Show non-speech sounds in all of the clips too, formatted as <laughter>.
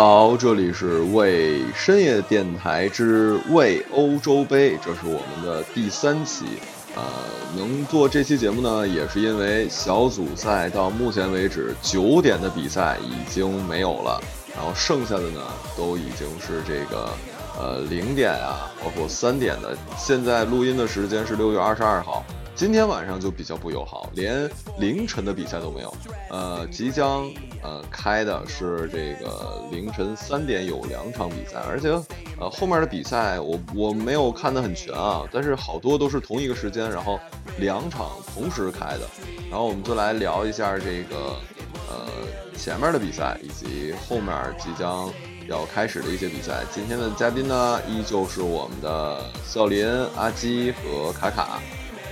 好，这里是为深夜电台之为欧洲杯，这是我们的第三期。呃，能做这期节目呢，也是因为小组赛到目前为止九点的比赛已经没有了，然后剩下的呢都已经是这个呃零点啊，包括三点的。现在录音的时间是六月二十二号。今天晚上就比较不友好，连凌晨的比赛都没有。呃，即将呃开的是这个凌晨三点有两场比赛，而且呃后面的比赛我我没有看得很全啊，但是好多都是同一个时间，然后两场同时开的。然后我们就来聊一下这个呃前面的比赛以及后面即将要开始的一些比赛。今天的嘉宾呢，依旧是我们的笑林、阿基和卡卡。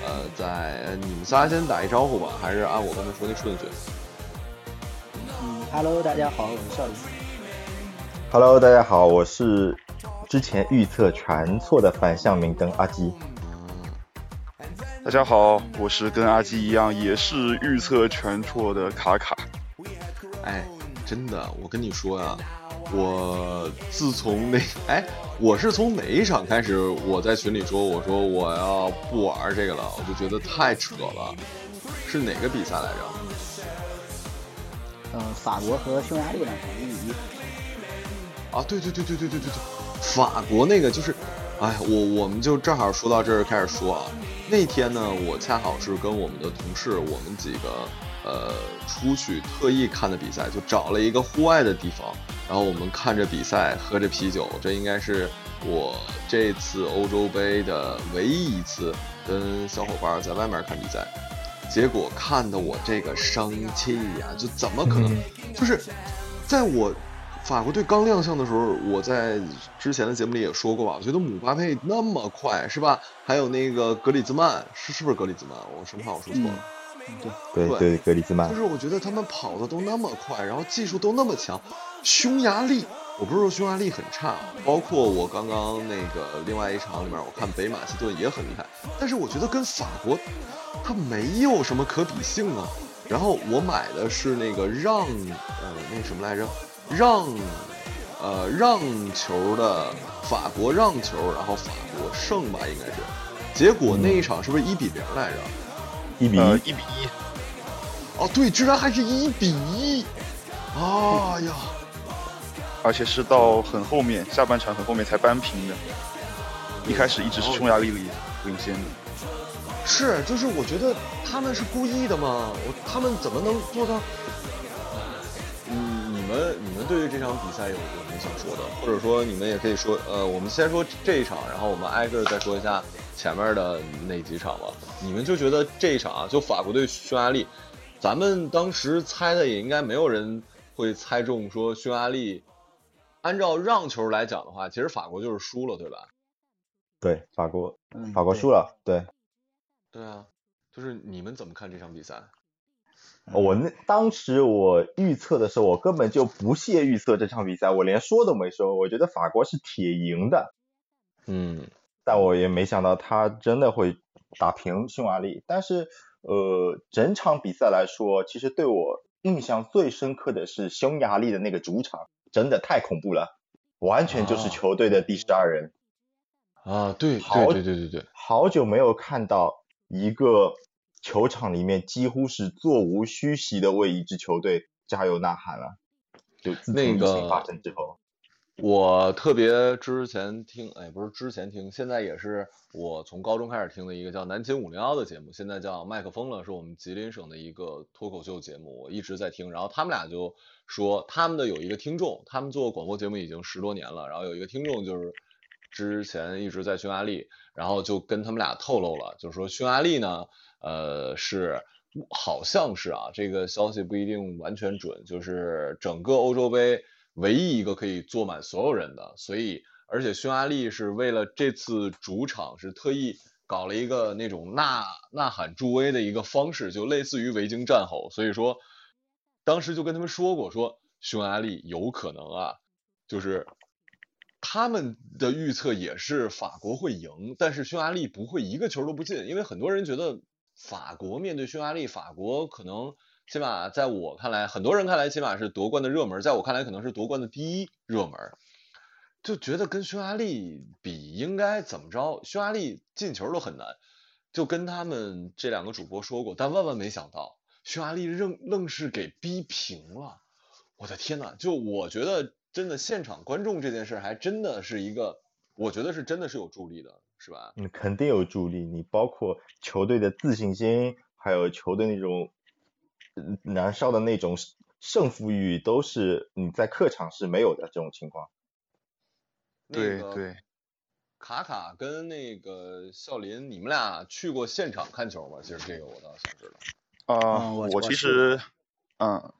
呃，在你们仨先打一招呼吧，还是按我刚才说的顺序？嗯，Hello，大家好，我是少林。Hello，大家好，我是之前预测全错的反向明灯阿基。大家好，我是跟阿基一样，也是预测全错的卡卡。哎，真的，我跟你说呀。我自从那 <laughs> 哎，我是从哪一场开始？我在群里说，我说我要不玩这个了，我就觉得太扯了。是哪个比赛来着？呃，法国和匈牙利那场一比一。啊，对对对对对对对对，法国那个就是，哎，我我们就正好说到这儿开始说啊。那天呢，我恰好是跟我们的同事，我们几个呃出去特意看的比赛，就找了一个户外的地方。然后我们看着比赛，喝着啤酒，这应该是我这次欧洲杯的唯一一次跟小伙伴在外面看比赛。结果看的我这个生气呀，就怎么可能？就是在我法国队刚亮相的时候，我在之前的节目里也说过吧，我觉得姆巴佩那么快，是吧？还有那个格里兹曼，是是不是格里兹曼？我生怕我说错了。对对对，格里兹曼。就是我觉得他们跑的都那么快，然后技术都那么强。匈牙利，我不是说匈牙利很差，包括我刚刚那个另外一场里面，我看北马其顿也很厉害，但是我觉得跟法国，它没有什么可比性啊。然后我买的是那个让，呃，那什么来着，让，呃，让球的法国让球，然后法国胜吧，应该是。结果那一场是不是一比零来着？一比一，一比一。哦，对，居然还是一比一！哎呀！而且是到很后面，下半场很后面才扳平的。一开始一直是匈牙利领领先的。是，就是我觉得他们是故意的吗？我他们怎么能做到？嗯，你们你们对于这场比赛有有什么想说的？或者说你们也可以说，呃，我们先说这一场，然后我们挨个再说一下前面的那几场吧。你们就觉得这一场啊，就法国队匈牙利，咱们当时猜的也应该没有人会猜中说匈牙利。按照让球来讲的话，其实法国就是输了，对吧？对，法国，法国输了，对。对啊，就是你们怎么看这场比赛？我那当时我预测的时候，我根本就不屑预测这场比赛，我连说都没说，我觉得法国是铁赢的。嗯。但我也没想到他真的会打平匈牙利。但是，呃，整场比赛来说，其实对我印象最深刻的是匈牙利的那个主场。真的太恐怖了，完全就是球队的第十二人啊！对，对，对，对，对，对，好久没有看到一个球场里面几乎是座无虚席的为一支球队加油呐喊了。就自从疫情发生之后。我特别之前听，哎，不是之前听，现在也是我从高中开始听的一个叫南秦五零幺的节目，现在叫麦克风了，是我们吉林省的一个脱口秀节目，我一直在听。然后他们俩就说，他们的有一个听众，他们做广播节目已经十多年了，然后有一个听众就是之前一直在匈牙利，然后就跟他们俩透露了，就是说匈牙利呢，呃，是好像是啊，这个消息不一定完全准，就是整个欧洲杯。唯一一个可以坐满所有人的，所以而且匈牙利是为了这次主场是特意搞了一个那种呐呐喊助威的一个方式，就类似于维京战吼。所以说当时就跟他们说过，说匈牙利有可能啊，就是他们的预测也是法国会赢，但是匈牙利不会一个球都不进，因为很多人觉得法国面对匈牙利，法国可能起码在我看来，很多人看来起码是夺冠的热门，在我看来可能是夺冠的第一热门。就觉得跟匈牙利比应该怎么着？匈牙利进球都很难，就跟他们这两个主播说过，但万万没想到，匈牙利愣愣是给逼平了。我的天呐，就我觉得真的现场观众这件事还真的是一个，我觉得是真的是有助力的，是吧？嗯，肯定有助力。你包括球队的自信心，还有球队那种燃烧的那种胜负欲，都是你在客场是没有的这种情况。对对，卡卡跟那个笑林，你们俩去过现场看球吗？其实这个我倒想知道。啊，我其实，嗯，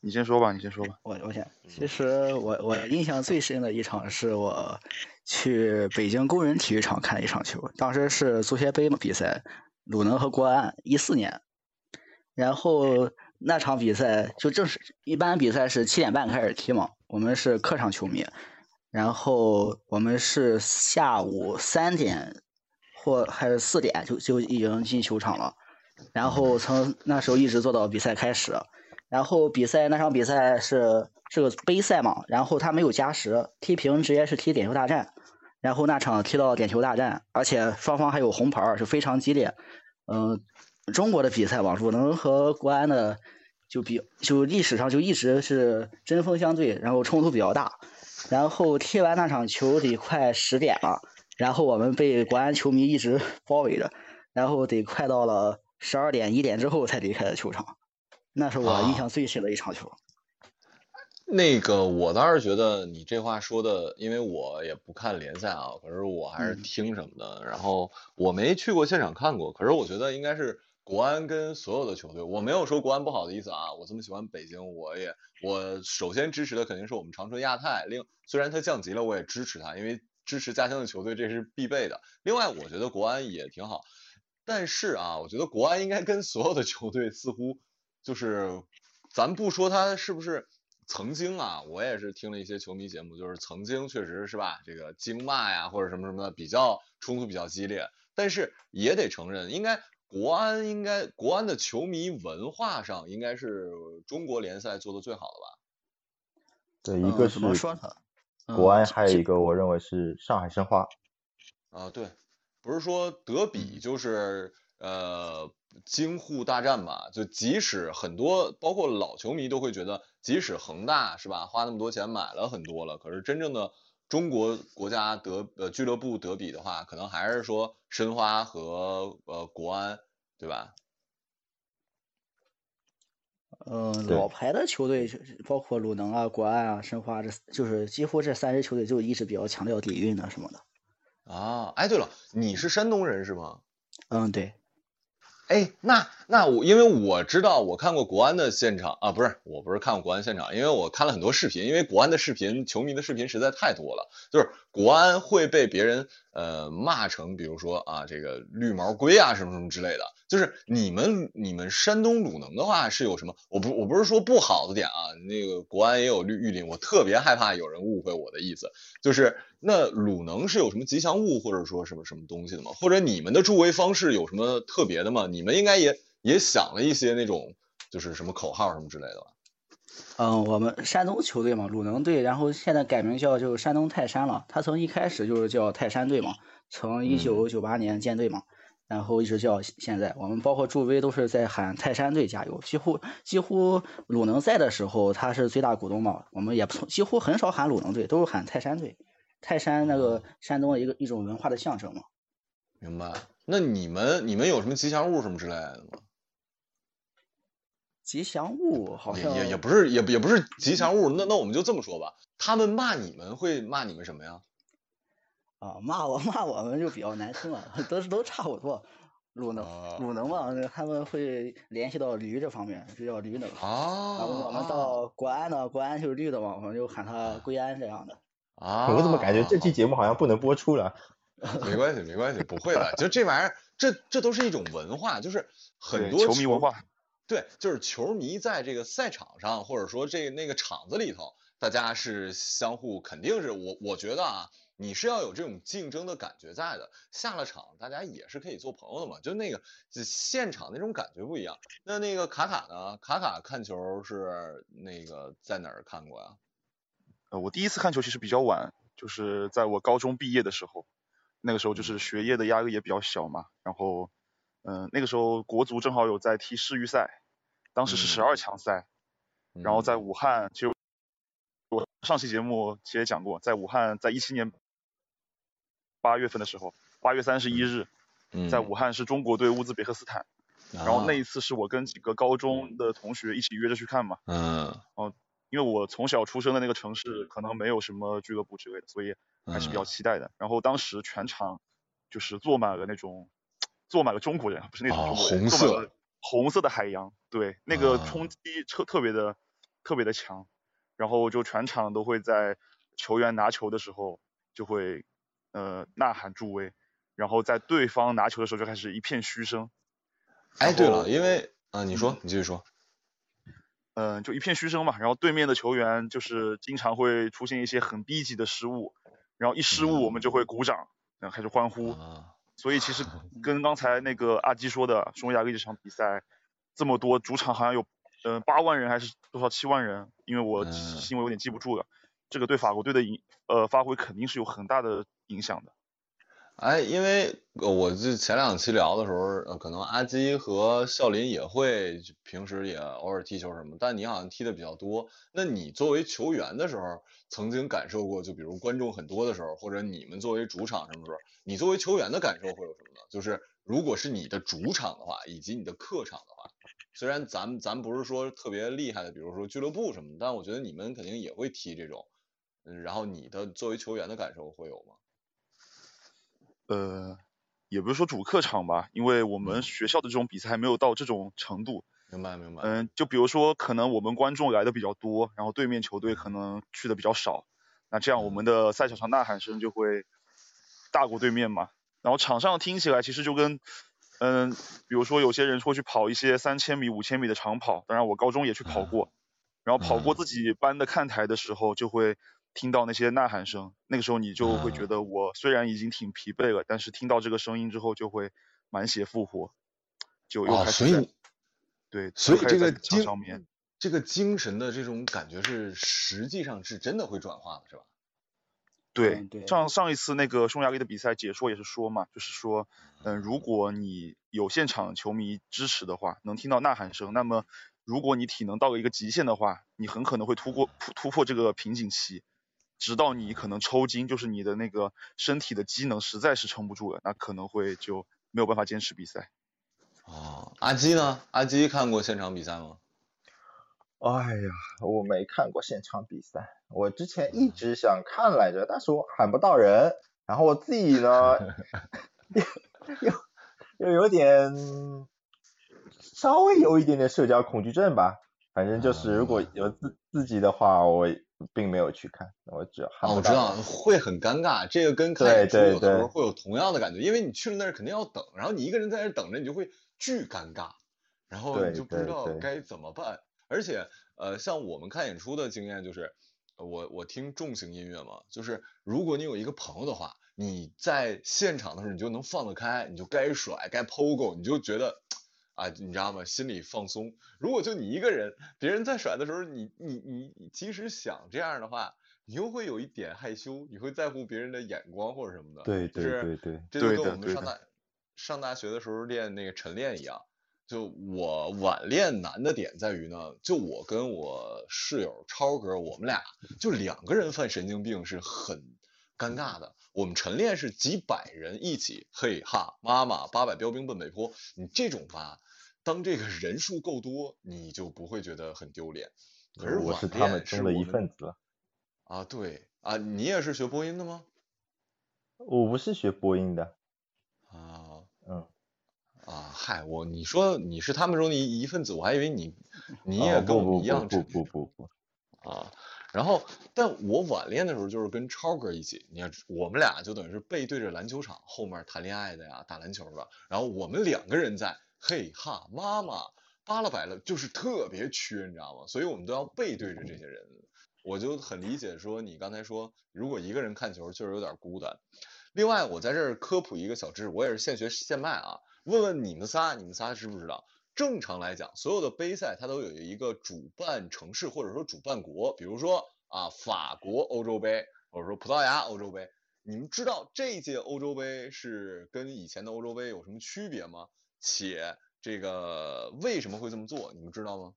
你先说吧，你先说吧。我我想，其实我我印象最深的一场是我去北京工人体育场看一场球，当时是足协杯比赛，鲁能和国安，一四年。然后那场比赛就正是一般比赛是七点半开始踢嘛，我们是客场球迷。然后我们是下午三点或还是四点就就已经进球场了，然后从那时候一直做到比赛开始，然后比赛那场比赛是是个杯赛嘛，然后他没有加时，踢平直接是踢点球大战，然后那场踢到点球大战，而且双方还有红牌，是非常激烈。嗯，中国的比赛吧，鲁能和国安的就比就历史上就一直是针锋相对，然后冲突比较大。然后踢完那场球得快十点了，然后我们被国安球迷一直包围着，然后得快到了十二点一点之后才离开的球场，那是我印象最深的一场球。那个我倒是觉得你这话说的，因为我也不看联赛啊，可是我还是听什么的，然后我没去过现场看过，可是我觉得应该是。国安跟所有的球队，我没有说国安不好的意思啊。我这么喜欢北京，我也我首先支持的肯定是我们长春亚泰。另虽然他降级了，我也支持他，因为支持家乡的球队这是必备的。另外，我觉得国安也挺好。但是啊，我觉得国安应该跟所有的球队似乎就是，咱不说他是不是曾经啊，我也是听了一些球迷节目，就是曾经确实是吧，这个经骂呀或者什么什么的比较冲突比较激烈。但是也得承认，应该。国安应该，国安的球迷文化上应该是中国联赛做的最好的吧？对，一个是怎么说呢？国安还有一个，我认为是上海申花。啊，对，不是说德比就是呃京沪大战嘛？就即使很多包括老球迷都会觉得，即使恒大是吧，花那么多钱买了很多了，可是真正的。中国国家德呃俱乐部德比的话，可能还是说申花和呃国安，对吧？嗯，老牌的球队包括鲁能啊、国安啊、申花，这就是几乎这三支球队就一直比较强调底蕴的什么的。啊，哎，对了，你是山东人是吗？嗯，对。哎，那那我因为我知道我看过国安的现场啊，不是，我不是看过国安现场，因为我看了很多视频，因为国安的视频，球迷的视频实在太多了，就是国安会被别人呃骂成，比如说啊这个绿毛龟啊什么什么之类的。就是你们你们山东鲁能的话是有什么？我不我不是说不好的点啊，那个国安也有绿玉林，我特别害怕有人误会我的意思，就是那鲁能是有什么吉祥物或者说什么什么东西的吗？或者你们的助威方式有什么特别的吗？你们应该也也想了一些那种就是什么口号什么之类的吧？嗯，我们山东球队嘛，鲁能队，然后现在改名叫就山东泰山了，他从一开始就是叫泰山队嘛，从一九九八年建队嘛。然后一直叫现在，我们包括助威都是在喊泰山队加油。几乎几乎鲁能在的时候，他是最大股东嘛，我们也不几乎很少喊鲁能队，都是喊泰山队。泰山那个山东的一个一种文化的象征嘛。明白。那你们你们有什么吉祥物什么之类的吗？吉祥物好像也也不是也也不是吉祥物。那那我们就这么说吧，他们骂你们会骂你们什么呀？啊，骂我 <laughs> 骂我们就比较难听了，都是都差不多。鲁能鲁能嘛，他们会联系到驴这方面，就叫驴能。啊。然后我们到国安呢，国安就是绿的嘛，我们就喊他归安这样的。啊。<laughs> 我怎么感觉这期节目好像不能播出了？<laughs> 没关系，没关系，不会的。就这玩意儿，这这都是一种文化，就是很多球迷文化。对，就是球迷在这个赛场上，或者说这那个场子里头，大家是相互肯定是我我觉得啊。你是要有这种竞争的感觉在的。下了场，大家也是可以做朋友的嘛。就那个现场那种感觉不一样。那那个卡卡呢？卡卡看球是那个在哪儿看过呀？呃，我第一次看球其实比较晚，就是在我高中毕业的时候，那个时候就是学业的压力也比较小嘛。然后，嗯，那个时候国足正好有在踢世预赛，当时是十二强赛，然后在武汉其实。我上期节目其实也讲过，在武汉，在一七年八月份的时候，八月三十一日，在武汉是中国对乌兹别克斯坦，然后那一次是我跟几个高中的同学一起约着去看嘛，嗯，哦，因为我从小出生的那个城市可能没有什么俱乐部之类的，所以还是比较期待的。然后当时全场就是坐满了那种，坐满了中国人，不是那种中国人，坐满了红色的海洋，对，那个冲击特特别的特别的强。然后就全场都会在球员拿球的时候就会呃呐喊助威，然后在对方拿球的时候就开始一片嘘声。哎，对了，因为啊，你说，你继续说。嗯，就一片嘘声嘛，然后对面的球员就是经常会出现一些很低级的失误，然后一失误我们就会鼓掌，然后开始欢呼。所以其实 <laughs> 跟刚才那个阿基说的匈牙利这场比赛这么多主场好像有。嗯，八万人还是多少七万人？因为我新闻有点记不住了。这个对法国队的影呃发挥肯定是有很大的影响的。哎，因为我这前两期聊的时候，呃，可能阿基和笑林也会平时也偶尔踢球什么，但你好像踢的比较多。那你作为球员的时候，曾经感受过，就比如观众很多的时候，或者你们作为主场什么时候，你作为球员的感受会有什么呢？就是如果是你的主场的话，以及你的客场的话。虽然咱咱不是说特别厉害的，比如说俱乐部什么，但我觉得你们肯定也会踢这种，嗯，然后你的作为球员的感受会有吗？呃，也不是说主客场吧，因为我们学校的这种比赛还没有到这种程度。明白明白。嗯，就比如说可能我们观众来的比较多，然后对面球队可能去的比较少，那这样我们的赛场上呐喊声就会大过对面嘛。然后场上听起来其实就跟。嗯，比如说有些人会去跑一些三千米、五千米的长跑，当然我高中也去跑过，然后跑过自己班的看台的时候，就会听到那些呐喊声，那个时候你就会觉得我虽然已经挺疲惫了，但是听到这个声音之后就会满血复活，就又开始。所以，对，所以这个精这个精神的这种感觉是实际上是真的会转化的，是吧？对，上上一次那个匈牙利的比赛解说也是说嘛，就是说，嗯，如果你有现场球迷支持的话，能听到呐喊声，那么如果你体能到了一个极限的话，你很可能会突破突突破这个瓶颈期，直到你可能抽筋，就是你的那个身体的机能实在是撑不住了，那可能会就没有办法坚持比赛。哦，阿基呢？阿基看过现场比赛吗？哎呀，我没看过现场比赛，我之前一直想看来着，但是我喊不到人，然后我自己呢，<laughs> 又又有点稍微有一点点社交恐惧症吧，反正就是如果有自自己的话，我并没有去看，我只喊哦，我知道会很尴尬，这个跟看演出有的时候会有同样的感觉，因为你去了那儿肯定要等，然后你一个人在那儿等着，你就会巨尴尬，然后你就不知道该怎么办。而且，呃，像我们看演出的经验就是，我我听重型音乐嘛，就是如果你有一个朋友的话，你在现场的时候你就能放得开，你就该甩该 pogo，你就觉得，啊，你知道吗？心里放松。如果就你一个人，别人在甩的时候，你你你即使想这样的话，你又会有一点害羞，你会在乎别人的眼光或者什么的。对对对对，这就跟我们上大上大学的时候练那个晨练一样。就我晚恋难的点在于呢，就我跟我室友超哥，我们俩就两个人犯神经病是很尴尬的。我们晨练是几百人一起，嘿哈，妈妈八百标兵奔北坡，你这种吧，当这个人数够多，你就不会觉得很丢脸。可是我是他们中的一份子。啊，对啊，你也是学播音的吗？我不是学播音的。啊，嗨，我你说你是他们中的一一份子，我还以为你你也跟我们一样，不不不不啊。然后，但我晚恋的时候就是跟超哥一起，你看我们俩就等于是背对着篮球场后面谈恋爱的呀，打篮球的。然后我们两个人在，嘿哈，妈妈，巴拉摆了，就是特别缺，你知道吗？所以我们都要背对着这些人。我就很理解说你刚才说，如果一个人看球，确实有点孤单。另外，我在这儿科普一个小知识，我也是现学现卖啊。问问你们仨，你们仨知不知道？正常来讲，所有的杯赛它都有一个主办城市或者说主办国，比如说啊，法国欧洲杯，或者说葡萄牙欧洲杯。你们知道这届欧洲杯是跟以前的欧洲杯有什么区别吗？且这个为什么会这么做？你们知道吗？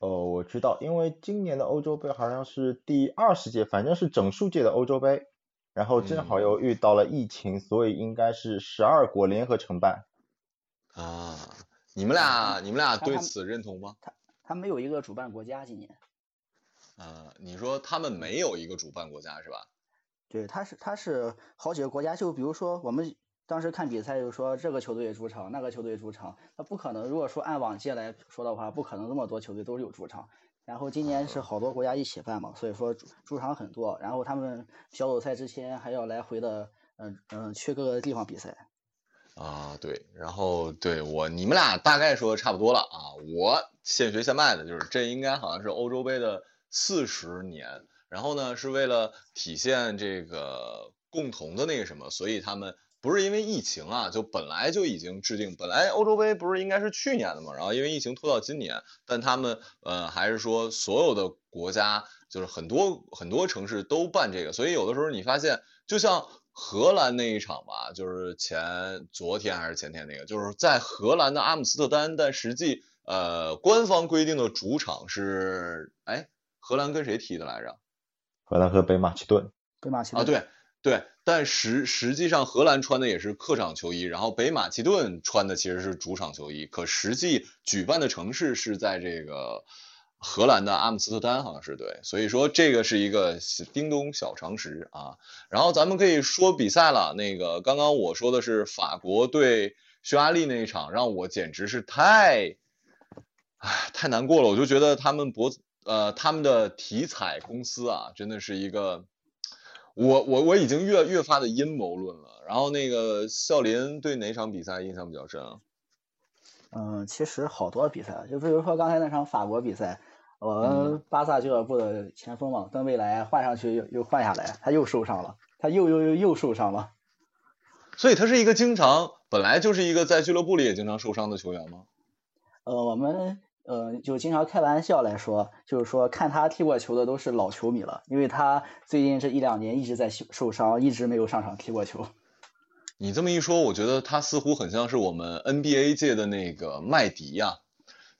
哦，我知道，因为今年的欧洲杯好像是第二十届，反正是整数届的欧洲杯，然后正好又遇到了疫情，所以应该是十二国联合承办。啊，你们俩，你们俩对此认同吗？他他没有一个主办国家今年。啊，你说他们没有一个主办国家是吧？对，他是他是好几个国家，就比如说我们。当时看比赛就是说这个球队主场，那个球队主场，他不可能。如果说按往届来说的话，不可能那么多球队都是有主场。然后今年是好多国家一起办嘛，所以说主主场很多。然后他们小组赛之前还要来回的，嗯嗯，去各个地方比赛。啊，对，然后对我你们俩大概说的差不多了啊。我现学现卖的就是这应该好像是欧洲杯的四十年，然后呢是为了体现这个共同的那个什么，所以他们。不是因为疫情啊，就本来就已经制定，本来欧洲杯不是应该是去年的嘛，然后因为疫情拖到今年，但他们呃还是说所有的国家就是很多很多城市都办这个，所以有的时候你发现，就像荷兰那一场吧，就是前昨天还是前天那个，就是在荷兰的阿姆斯特丹，但实际呃官方规定的主场是哎荷兰跟谁踢的来着？荷兰和北马其顿。北马其顿啊对。对，但实实际上荷兰穿的也是客场球衣，然后北马其顿穿的其实是主场球衣，可实际举办的城市是在这个荷兰的阿姆斯特丹，好像是对，所以说这个是一个叮咚小常识啊。然后咱们可以说比赛了，那个刚刚我说的是法国对匈牙利那一场，让我简直是太，唉，太难过了，我就觉得他们博呃他们的体彩公司啊，真的是一个。我我我已经越越发的阴谋论了。然后那个笑林对哪场比赛印象比较深啊？嗯，其实好多比赛，就比如说刚才那场法国比赛，我们巴萨俱乐部的前锋嘛，登贝莱换上去又又换下来，他又受伤了，他又又又又受伤了。所以他是一个经常本来就是一个在俱乐部里也经常受伤的球员吗？呃，我们。呃，就经常开玩笑来说，就是说看他踢过球的都是老球迷了，因为他最近这一两年一直在受受伤，一直没有上场踢过球。你这么一说，我觉得他似乎很像是我们 NBA 界的那个麦迪呀，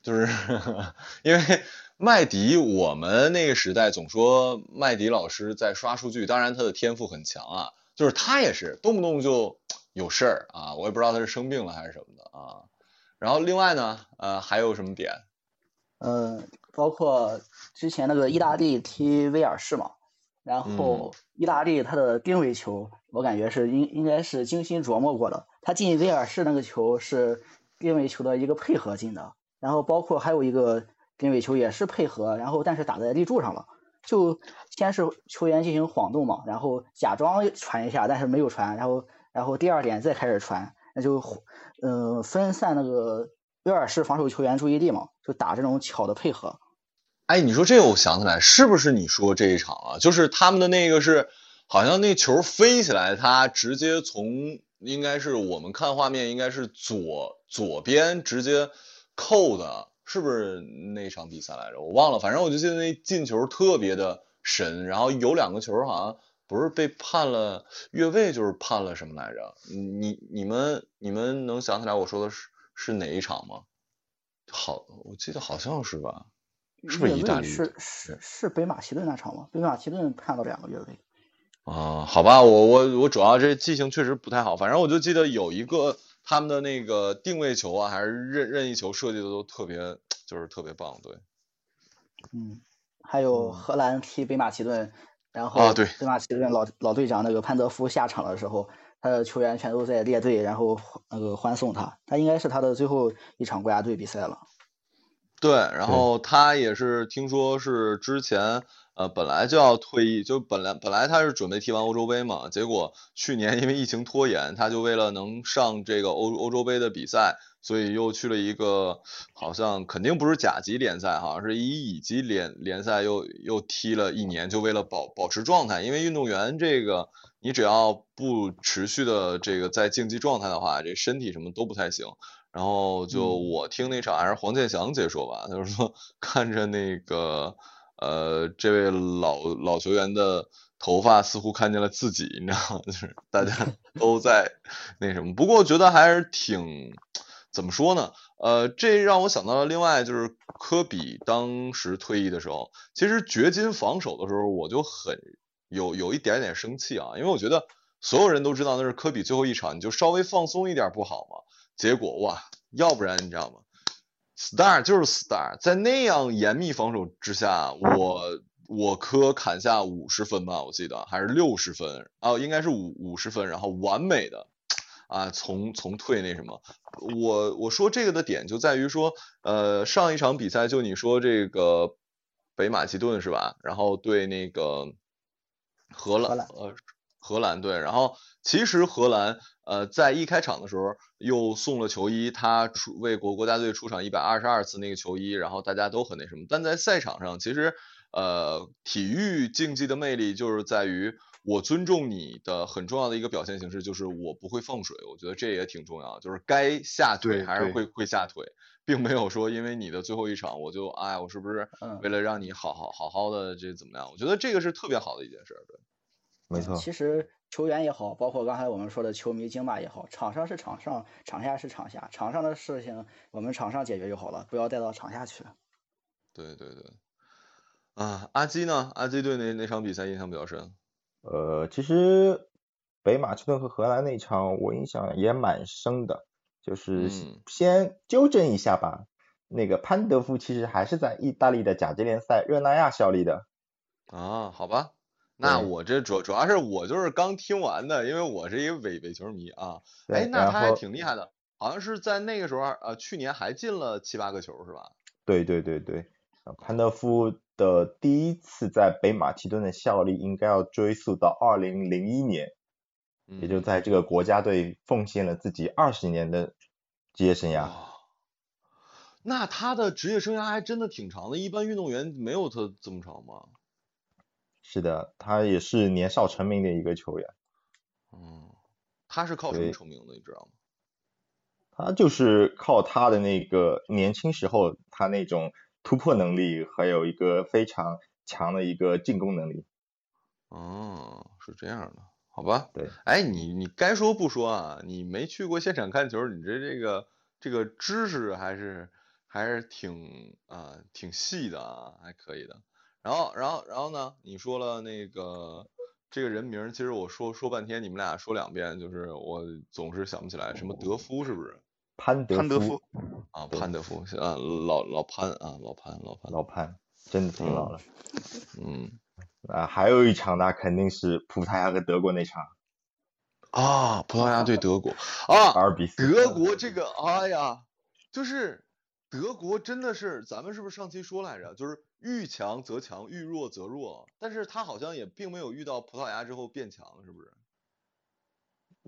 就是 <laughs> 因为麦迪，我们那个时代总说麦迪老师在刷数据，当然他的天赋很强啊，就是他也是动不动就有事儿啊，我也不知道他是生病了还是什么的啊。然后另外呢，呃，还有什么点？嗯，包括之前那个意大利踢威尔士嘛，然后意大利他的定位球，我感觉是应应该是精心琢磨过的。他进威尔士那个球是定位球的一个配合进的，然后包括还有一个定位球也是配合，然后但是打在立柱上了。就先是球员进行晃动嘛，然后假装传一下，但是没有传，然后然后第二点再开始传，那就嗯分散那个。威尔士防守球员注意力嘛，就打这种巧的配合。哎，你说这个我想起来，是不是你说这一场啊？就是他们的那个是，好像那球飞起来，他直接从应该是我们看画面，应该是左左边直接扣的，是不是那场比赛来着？我忘了，反正我就记得那进球特别的神。然后有两个球好像不是被判了越位，就是判了什么来着？你你们你们能想起来我说的是？是哪一场吗？好，我记得好像是吧，是不是意大利？是是是北马其顿那场吗？北马其顿判了两个越位。啊，好吧，我我我主要这记性确实不太好，反正我就记得有一个他们的那个定位球啊，还是任任意球设计的都特别，就是特别棒，对。嗯，还有荷兰踢北马其顿，然后啊对北马其顿老老队长那个潘德夫下场的时候。他的球员全都在列队，然后那个欢送他。他应该是他的最后一场国家队比赛了。对，然后他也是听说是之前呃本来就要退役，就本来本来他是准备踢完欧洲杯嘛，结果去年因为疫情拖延，他就为了能上这个欧欧洲杯的比赛，所以又去了一个好像肯定不是甲级联赛，好像是以乙级联联赛又又踢了一年，就为了保保持状态，因为运动员这个你只要不持续的这个在竞技状态的话，这身体什么都不太行。然后就我听那场还是黄健翔解说吧，他就说 <laughs> 看着那个呃这位老老球员的头发似乎看见了自己，你知道吗？<laughs> 就是大家 <laughs> 都在那什么。不过我觉得还是挺怎么说呢？呃，这让我想到了另外就是科比当时退役的时候，其实掘金防守的时候我就很有有一点点生气啊，因为我觉得所有人都知道那是科比最后一场，你就稍微放松一点不好吗？结果哇，要不然你知道吗？Star 就是 Star，在那样严密防守之下，我我科砍下五十分吧，我记得还是六十分啊，应该是五五十分，然后完美的啊，从从退那什么，我我说这个的点就在于说，呃，上一场比赛就你说这个北马其顿是吧？然后对那个荷兰呃荷兰队，然后其实荷兰。呃，在一开场的时候又送了球衣，他出为国国家队出场一百二十二次那个球衣，然后大家都很那什么。但在赛场上，其实呃，体育竞技的魅力就是在于我尊重你的很重要的一个表现形式就是我不会放水，我觉得这也挺重要，就是该下腿还是会会下腿，并没有说因为你的最后一场我就哎我是不是为了让你好好好好的这怎么样？我觉得这个是特别好的一件事，对，没错。其实。球员也好，包括刚才我们说的球迷京骂也好，场上是场上，场下是场下，场上的事情我们场上解决就好了，不要带到场下去。对对对，啊，阿基呢？阿基对那那场比赛印象比较深。呃，其实北马其顿和荷兰那场我印象也蛮深的，就是先纠正一下吧，那个潘德夫其实还是在意大利的甲级联赛热那亚效力的。啊，好吧。那我这主主要是我就是刚听完的，因为我是一个伪伪球迷啊。哎，那他还挺厉害的，好像是在那个时候，呃，去年还进了七八个球是吧？对对对对，潘德夫的第一次在北马其顿的效力应该要追溯到二零零一年，也就在这个国家队奉献了自己二十年的职业生涯。那他的职业生涯还真的挺长的，一般运动员没有他这么长吗？是的，他也是年少成名的一个球员。嗯，他是靠什么成名的？你知道吗？他就是靠他的那个年轻时候他那种突破能力，还有一个非常强的一个进攻能力。哦，是这样的，好吧。对。哎，你你该说不说啊？你没去过现场看球，你这这个这个知识还是还是挺啊挺细的啊，还可以的。然后，然后，然后呢？你说了那个这个人名，其实我说说半天，你们俩说两遍，就是我总是想不起来，什么德夫是不是？潘德潘德夫啊，潘德夫啊，老老潘啊，老潘，老潘，老潘，真的挺老了。嗯啊，还有一场，那肯定是葡萄牙和德国那场。啊，葡萄牙对德国啊，二比四。德国这个，哎呀，就是德国真的是，咱们是不是上期说来着？就是。遇强则强，遇弱则弱，但是他好像也并没有遇到葡萄牙之后变强，是不是？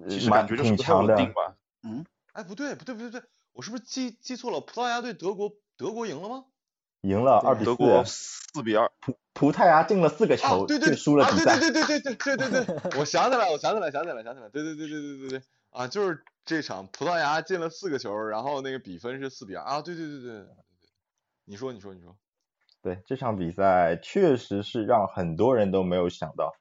其实感觉就是不太稳定吧。嗯，哎，不对，不对，不对，不对，我是不是记记错了？葡萄牙对德国，德国赢了吗？赢了二比四。德国四比二。葡葡萄牙进了四个球，对对，输了比赛。对对对对对对对对对，我想起来，我想起来，想起来，想起来，对对对对对对对，啊，就是这场葡萄牙进了四个球，然后那个比分是四比二啊，对对对对对对，你说你说你说。对这场比赛确实是让很多人都没有想到，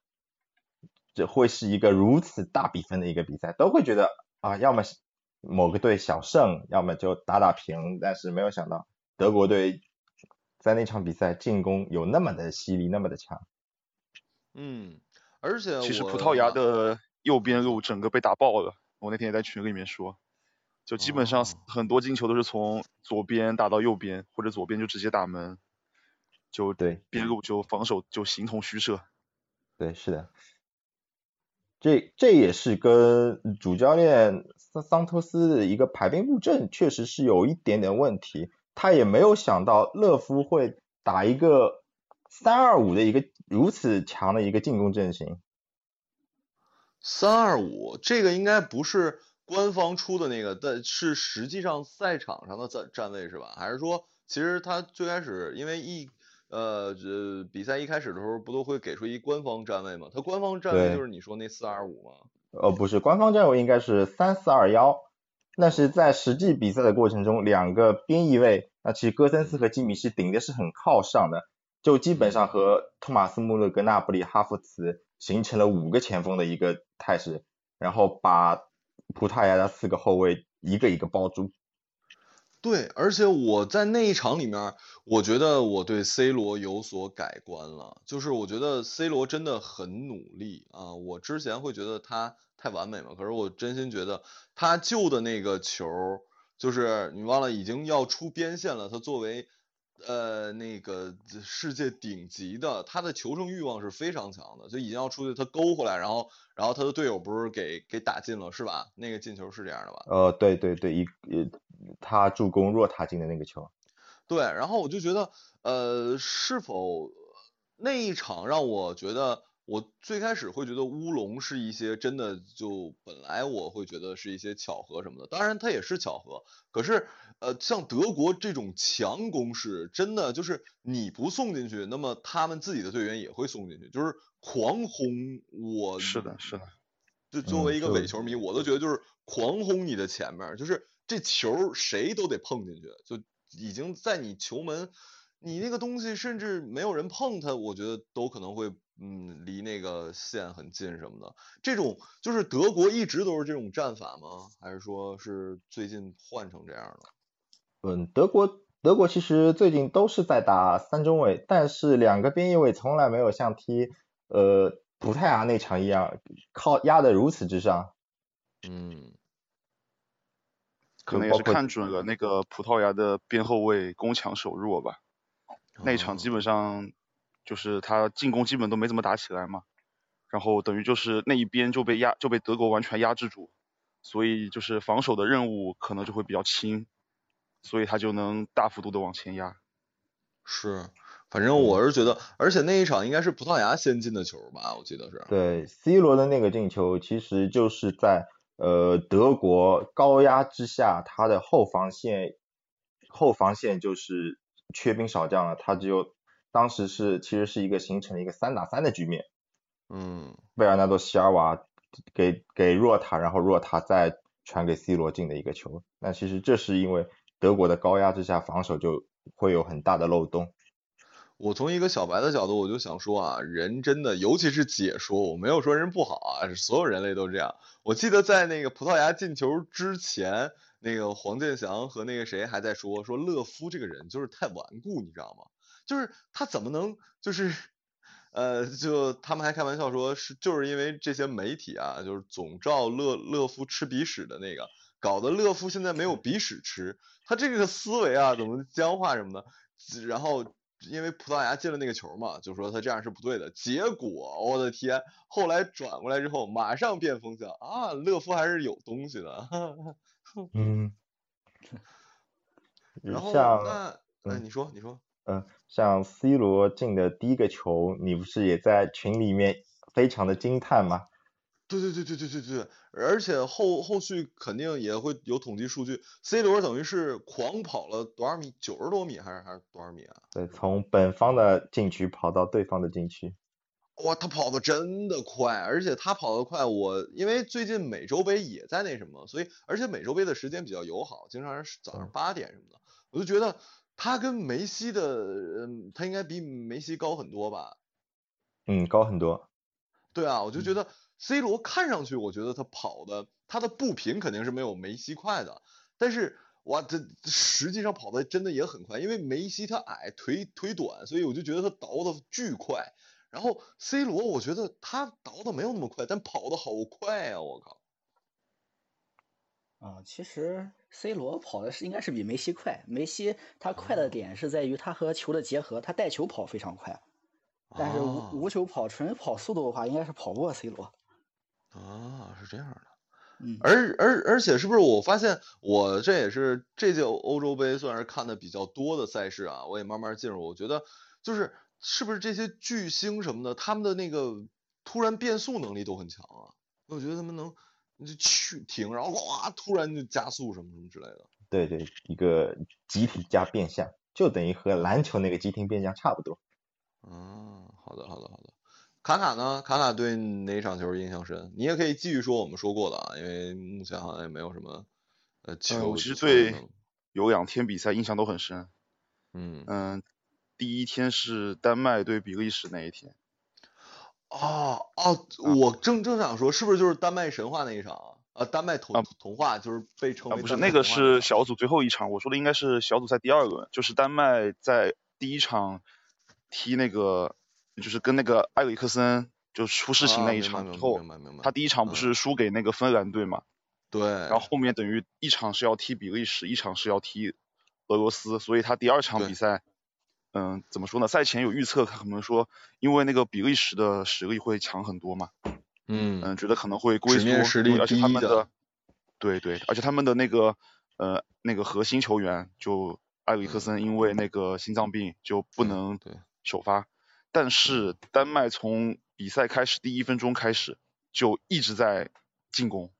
这会是一个如此大比分的一个比赛，都会觉得啊，要么某个队小胜，要么就打打平，但是没有想到德国队在那场比赛进攻有那么的犀利，那么的强。嗯，而且其实葡萄牙的右边路整个被打爆了，我那天也在群里面说，就基本上很多进球都是从左边打到右边，或者左边就直接打门。就对边路就防守就形同虚设，对是的，这这也是跟主教练桑桑托斯的一个排兵布阵确实是有一点点问题。他也没有想到勒夫会打一个三二五的一个如此强的一个进攻阵型。三二五，这个应该不是官方出的那个，但是实际上赛场上的站站位是吧？还是说，其实他最开始因为一呃这比赛一开始的时候不都会给出一官方站位吗？他官方站位就是你说那四二五吗？呃，不是，官方站位应该是三四二幺。那是在实际比赛的过程中，两个边翼位，那其实戈森斯和基米希顶的是很靠上的，就基本上和托马斯穆勒、格纳布里、哈弗茨形成了五个前锋的一个态势，然后把葡萄牙的四个后卫一个一个包住。对，而且我在那一场里面，我觉得我对 C 罗有所改观了，就是我觉得 C 罗真的很努力啊，我之前会觉得他。太完美嘛？可是我真心觉得他救的那个球，就是你忘了已经要出边线了。他作为呃那个世界顶级的，他的求胜欲望是非常强的，就已经要出去，他勾回来，然后然后他的队友不是给给打进了是吧？那个进球是这样的吧？呃，对对对，一呃他助攻若塔进的那个球。对，然后我就觉得呃是否那一场让我觉得。我最开始会觉得乌龙是一些真的，就本来我会觉得是一些巧合什么的，当然它也是巧合。可是，呃，像德国这种强攻势，真的就是你不送进去，那么他们自己的队员也会送进去，就是狂轰。我是的，是的。就作为一个伪球迷，我都觉得就是狂轰你的前面，就是这球谁都得碰进去，就已经在你球门，你那个东西甚至没有人碰它，我觉得都可能会。嗯，离那个线很近什么的，这种就是德国一直都是这种战法吗？还是说是最近换成这样了？嗯，德国德国其实最近都是在打三中卫，但是两个边翼卫从来没有像踢呃葡萄牙那场一样靠压得如此之上。嗯，可能也是看准了那个葡萄牙的边后卫攻强守弱吧，那场基本上。就是他进攻基本都没怎么打起来嘛，然后等于就是那一边就被压就被德国完全压制住，所以就是防守的任务可能就会比较轻，所以他就能大幅度的往前压。是，反正我是觉得，而且那一场应该是葡萄牙先进的球吧，我记得是。对，C 罗的那个进球其实就是在呃德国高压之下，他的后防线后防线就是缺兵少将了，他只有。当时是其实是一个形成了一个三打三的局面，嗯，贝尔纳多席尔瓦给给若塔，然后若塔再传给 C 罗进的一个球。那其实这是因为德国的高压之下，防守就会有很大的漏洞。我从一个小白的角度，我就想说啊，人真的，尤其是解说，我没有说人不好啊，所有人类都这样。我记得在那个葡萄牙进球之前，那个黄健翔和那个谁还在说，说勒夫这个人就是太顽固，你知道吗？就是他怎么能就是，呃，就他们还开玩笑说是就是因为这些媒体啊，就是总照勒勒夫吃鼻屎的那个，搞得勒夫现在没有鼻屎吃，他这个思维啊怎么僵化什么的，然后因为葡萄牙进了那个球嘛，就说他这样是不对的，结果我的天，后来转过来之后马上变风向啊，勒夫还是有东西的，<laughs> 嗯，然后那哎你说你说。嗯，像 C 罗进的第一个球，你不是也在群里面非常的惊叹吗？对对对对对对对，而且后后续肯定也会有统计数据，C 罗等于是狂跑了多少米？九十多米还是还是多少米啊？对，从本方的禁区跑到对方的禁区。哇，他跑的真的快，而且他跑得快，我因为最近美洲杯也在那什么，所以而且美洲杯的时间比较友好，经常是早上八点什么的，我就觉得。他跟梅西的，嗯，他应该比梅西高很多吧？嗯，高很多。对啊，我就觉得 C 罗看上去，我觉得他跑的，他的步频肯定是没有梅西快的。但是，哇，这实际上跑的真的也很快，因为梅西他矮，腿腿短，所以我就觉得他倒的巨快。然后 C 罗，我觉得他倒的没有那么快，但跑的好快啊！我靠。啊，其实 C 罗跑的是应该是比梅西快。梅西他快的点是在于他和球的结合，他带球跑非常快。但是无无球跑纯跑速度的话，应该是跑不过 C 罗。啊，是这样的。嗯，而而而且是不是我发现我这也是这届欧洲杯算是看的比较多的赛事啊，我也慢慢进入，我觉得就是是不是这些巨星什么的，他们的那个突然变速能力都很强啊，我觉得他们能就去停，然后哇突然就加速什么什么之类的。对对，一个集体加变相，就等于和篮球那个集体变相差不多。嗯，好的好的好的。卡卡呢？卡卡对哪场球印象深？你也可以继续说我们说过的啊，因为目前好像也没有什么呃球。我其实对有两天比赛印象都很深。嗯嗯，第一天是丹麦对比利时那一天。哦哦，我正正想说，是不是就是丹麦神话那一场啊？啊，丹麦童童话就是被称为不是那个是小组最后一场，我说的应该是小组赛第二轮，就是丹麦在第一场踢那个。就是跟那个埃里克森就出事情那一场之后，他第一场不是输给那个芬兰队嘛？对。然后后面等于一场是要踢比利时，一场是要踢俄罗斯，所以他第二场比赛，嗯，怎么说呢？赛前有预测，可能说因为那个比利时的实力会强很多嘛。嗯。嗯，觉得可能会龟缩，而且他们的，对对，而且他们的那个呃那个核心球员就埃里克森，因为那个心脏病就不能首发。但是丹麦从比赛开始第一分钟开始就一直在进攻，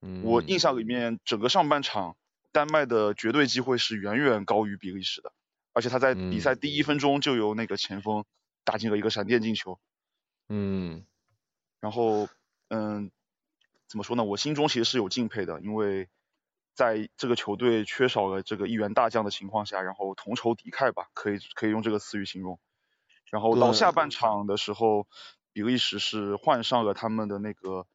嗯我印象里面整个上半场丹麦的绝对机会是远远高于比利时的，而且他在比赛第一分钟就由那个前锋打进了一个闪电进球。嗯，然后嗯，怎么说呢？我心中其实是有敬佩的，因为在这个球队缺少了这个一员大将的情况下，然后同仇敌忾吧，可以可以用这个词语形容。然后到下半场的时候，比利时是换上了他们的那个，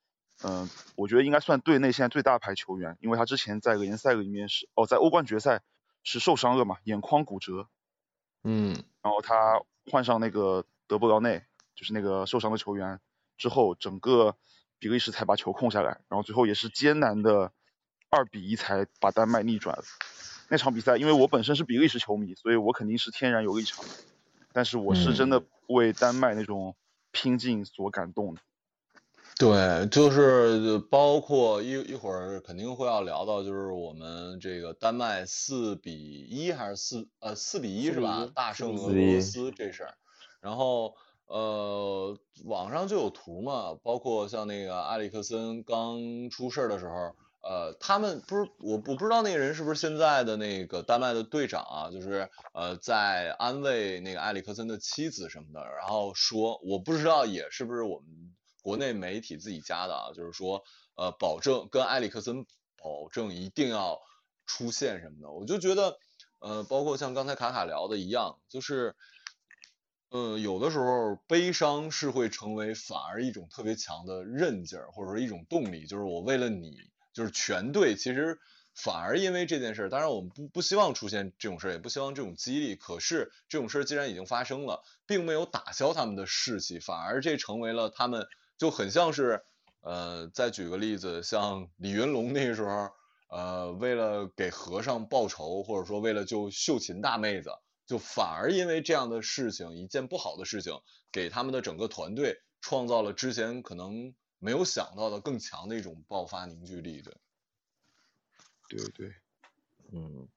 嗯，我觉得应该算队内现在最大牌球员，因为他之前在联赛里面是，哦，在欧冠决赛是受伤了嘛，眼眶骨折，嗯，然后他换上那个德布劳内，就是那个受伤的球员之后，整个比利时才把球控下来，然后最后也是艰难的二比一才把丹麦逆转了。那场比赛，因为我本身是比利时球迷，所以我肯定是天然有立场。但是我是真的为丹麦那种拼劲所感动的。对，就是包括一一会儿肯定会要聊到，就是我们这个丹麦四比一还是四呃四比一是吧？大胜俄罗斯这事儿。然后呃网上就有图嘛，包括像那个埃里克森刚出事儿的时候。呃，他们不是我，我不知道那个人是不是现在的那个丹麦的队长啊？就是呃，在安慰那个埃里克森的妻子什么的，然后说，我不知道也是不是我们国内媒体自己加的啊？就是说，呃，保证跟埃里克森保证一定要出现什么的。我就觉得，呃，包括像刚才卡卡聊的一样，就是，呃，有的时候悲伤是会成为反而一种特别强的韧劲儿，或者说一种动力，就是我为了你。就是全队其实反而因为这件事，当然我们不不希望出现这种事儿，也不希望这种激励。可是这种事儿既然已经发生了，并没有打消他们的士气，反而这成为了他们就很像是，呃，再举个例子，像李云龙那时候，呃，为了给和尚报仇，或者说为了救秀琴大妹子，就反而因为这样的事情，一件不好的事情，给他们的整个团队创造了之前可能。没有想到的更强的一种爆发凝聚力，的，对对，嗯，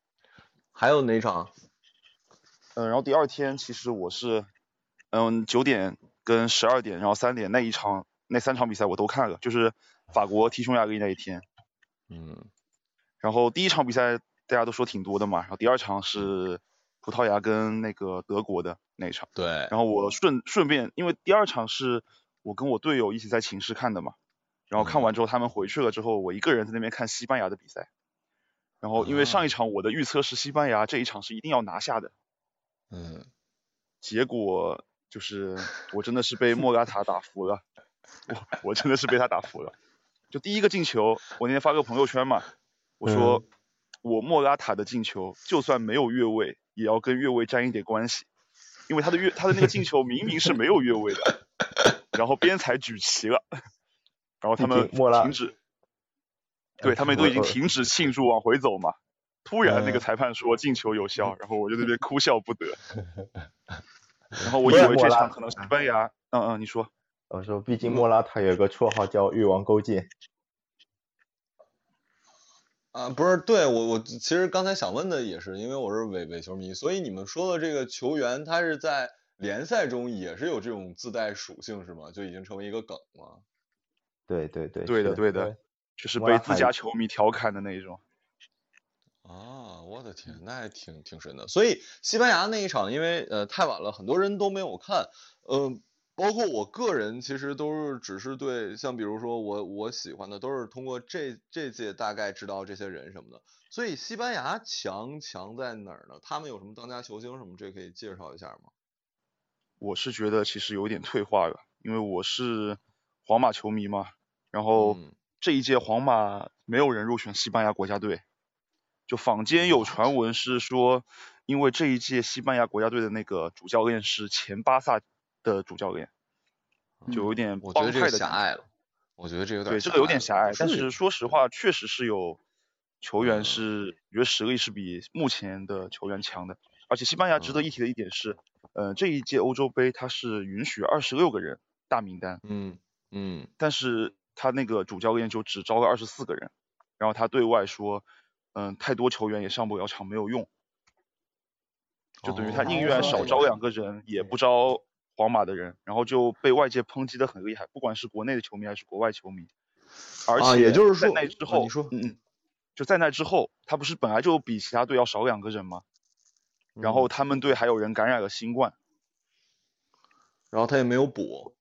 还有哪场？嗯，然后第二天其实我是，嗯，九点跟十二点，然后三点那一场那三场比赛我都看了，就是法国踢匈牙利那一天，嗯，然后第一场比赛大家都说挺多的嘛，然后第二场是葡萄牙跟那个德国的那一场，对，然后我顺顺便因为第二场是。我跟我队友一起在寝室看的嘛，然后看完之后他们回去了之后，我一个人在那边看西班牙的比赛。然后因为上一场我的预测是西班牙这一场是一定要拿下的，嗯，结果就是我真的是被莫拉塔打服了，我 <laughs> 我真的是被他打服了。就第一个进球，我那天发个朋友圈嘛，我说我莫拉塔的进球就算没有越位，也要跟越位沾一点关系，因为他的越他的那个进球明明是没有越位的。然后边裁举旗了，然后他们停止，对他们都已经停止庆祝，往回走嘛。突然那个裁判说进球有效，然后我就那边哭笑不得。<laughs> 然后我以为这场可能西班牙，嗯嗯，你说。我说，毕竟莫拉塔有个绰号叫“越王勾践”。啊，不是，对我我其实刚才想问的也是，因为我是伪伪球迷，所以你们说的这个球员，他是在联赛中也是有这种自带属性是吗？就已经成为一个梗了。对对对，对的对的，就是被自家球迷调侃的那一种。啊，我的天，那还挺挺神的。所以西班牙那一场，因为呃太晚了，很多人都没有看，嗯、包括我个人，其实都是只是对，像比如说我我喜欢的，都是通过这这届大概知道这些人什么的。所以西班牙强强在哪儿呢？他们有什么当家球星什么？这可以介绍一下吗？我是觉得其实有点退化了，因为我是皇马球迷嘛，然后嗯这一届皇马没有人入选西班牙国家队，就坊间有传闻是说，因为这一届西班牙国家队的那个主教练是前巴萨的主教练，就有点帮我觉得这个派的。狭隘了，我觉得这有点对，这个有点狭隘，但是说实话，确实是有球员嗯是，我觉得实力是比目前的球员强的。而且西班牙值得嗯一提的一点是，呃，这一届欧洲杯它是允许二十六个人大名单，嗯嗯但是他那个主教练就只招了二十四个人，然后他对外说，嗯、太多球员也上不了场，没有用，就等于他哦宁愿少招两个人，也不招皇马的人，然后就被外界抨击的很厉害，不管是国内的球迷还是国外球迷。而且啊也就是在说那之后，啊你说嗯嗯，就在那之后，他不是本来就比其他队要少两个人吗？然后嗯他们队还有人感染了新冠，然后他也没有补，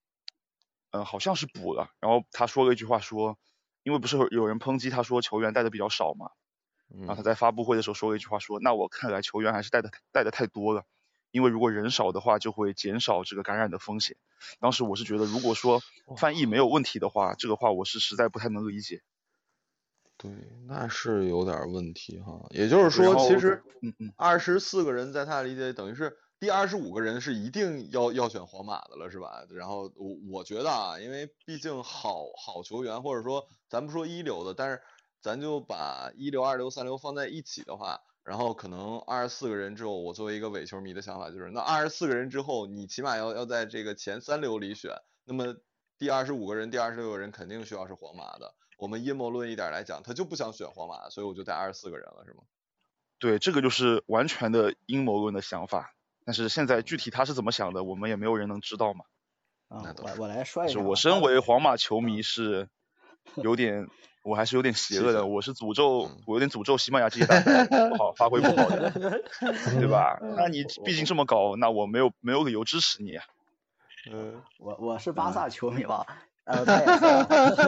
嗯，好像是补了。然后他说了一句话说，因为不是有有人抨击他说球员带的比较少嘛，然后他嗯在发布会的时候说了一句话说，那我看来球员还是带的带的太多了，因为如果人少的话，就会减少这个感染的风险。当时我是觉得，如果说翻译没有问题的话，这个话我是实在不太能理解。对，那是有点问题哈。也就是说，其实嗯嗯，二十四个人在他的理解等于是第二十五个人是一定要要选皇马的了，是吧？然后我我觉得啊，因为毕竟好好球员，或者说咱不说一流的，但是咱就把一流、二流、三流放在一起的话，然后可能二十四个人之后，我作为一个伪球迷的想法就是，那二十四个人之后，你起码要要在这个前三流里选，那么第二十五个人、第二十六个人肯定需要是皇马的。我们阴谋论一点来讲，他就不想选皇马，所以我就带二十四个人了，是吗？对，这个就是完全的阴谋论的想法。但是现在具体他是怎么想的，我们也没有人能知道嘛。啊我我来说一下吧。我身为皇马球迷是有点，我还是有点邪恶的，我是诅咒嗯，我有点诅咒西班牙这些大牌不好发挥不好的，对吧？那你毕竟这么搞，那我没有没有理由支持你啊。嗯我我是巴萨球迷嘛，<laughs> 呃，他也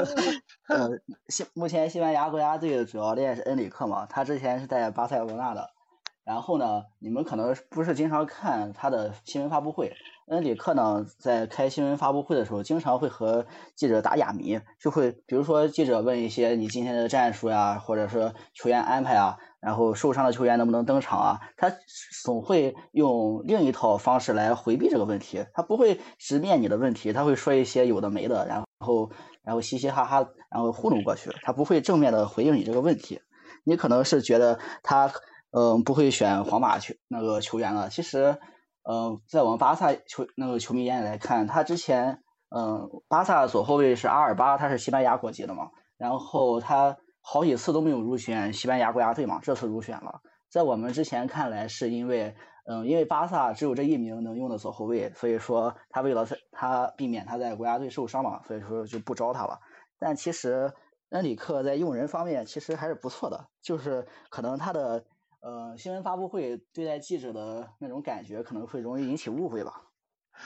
是，<laughs> 呃，西目前西班牙国家队的主教练是恩里克嘛，他之前是在巴塞罗那的。然后呢，你们可能不是经常看他的新闻发布会，恩里克呢在开新闻发布会的时候，经常会和记者打哑谜，就会比如说记者问一些你今天的战术呀，或者说球员安排啊，然后受伤的球员能不能登场啊，他总会用另一套方式来回避这个问题，他不会直面你的问题，他会说一些有的没的，然后然后嘻嘻哈哈，然后糊弄过去，他不会正面的回应你这个问题。你可能是觉得他嗯、不会选皇马球那个球员了，其实嗯、在我们巴萨球那个球迷眼里来看，他之前嗯、巴萨的左后卫是阿尔巴，他是西班牙国籍的嘛，然后他好几次都没有入选西班牙国家队嘛，这次入选了。在我们之前看来，是因为，嗯，因为巴萨只有这一名能用的左后卫，所以说他为了他避免他在国家队受伤嘛，所以说就不招他了。但其实恩里克在用人方面其实还是不错的，就是可能他的呃新闻发布会对待记者的那种感觉可能会容易引起误会吧。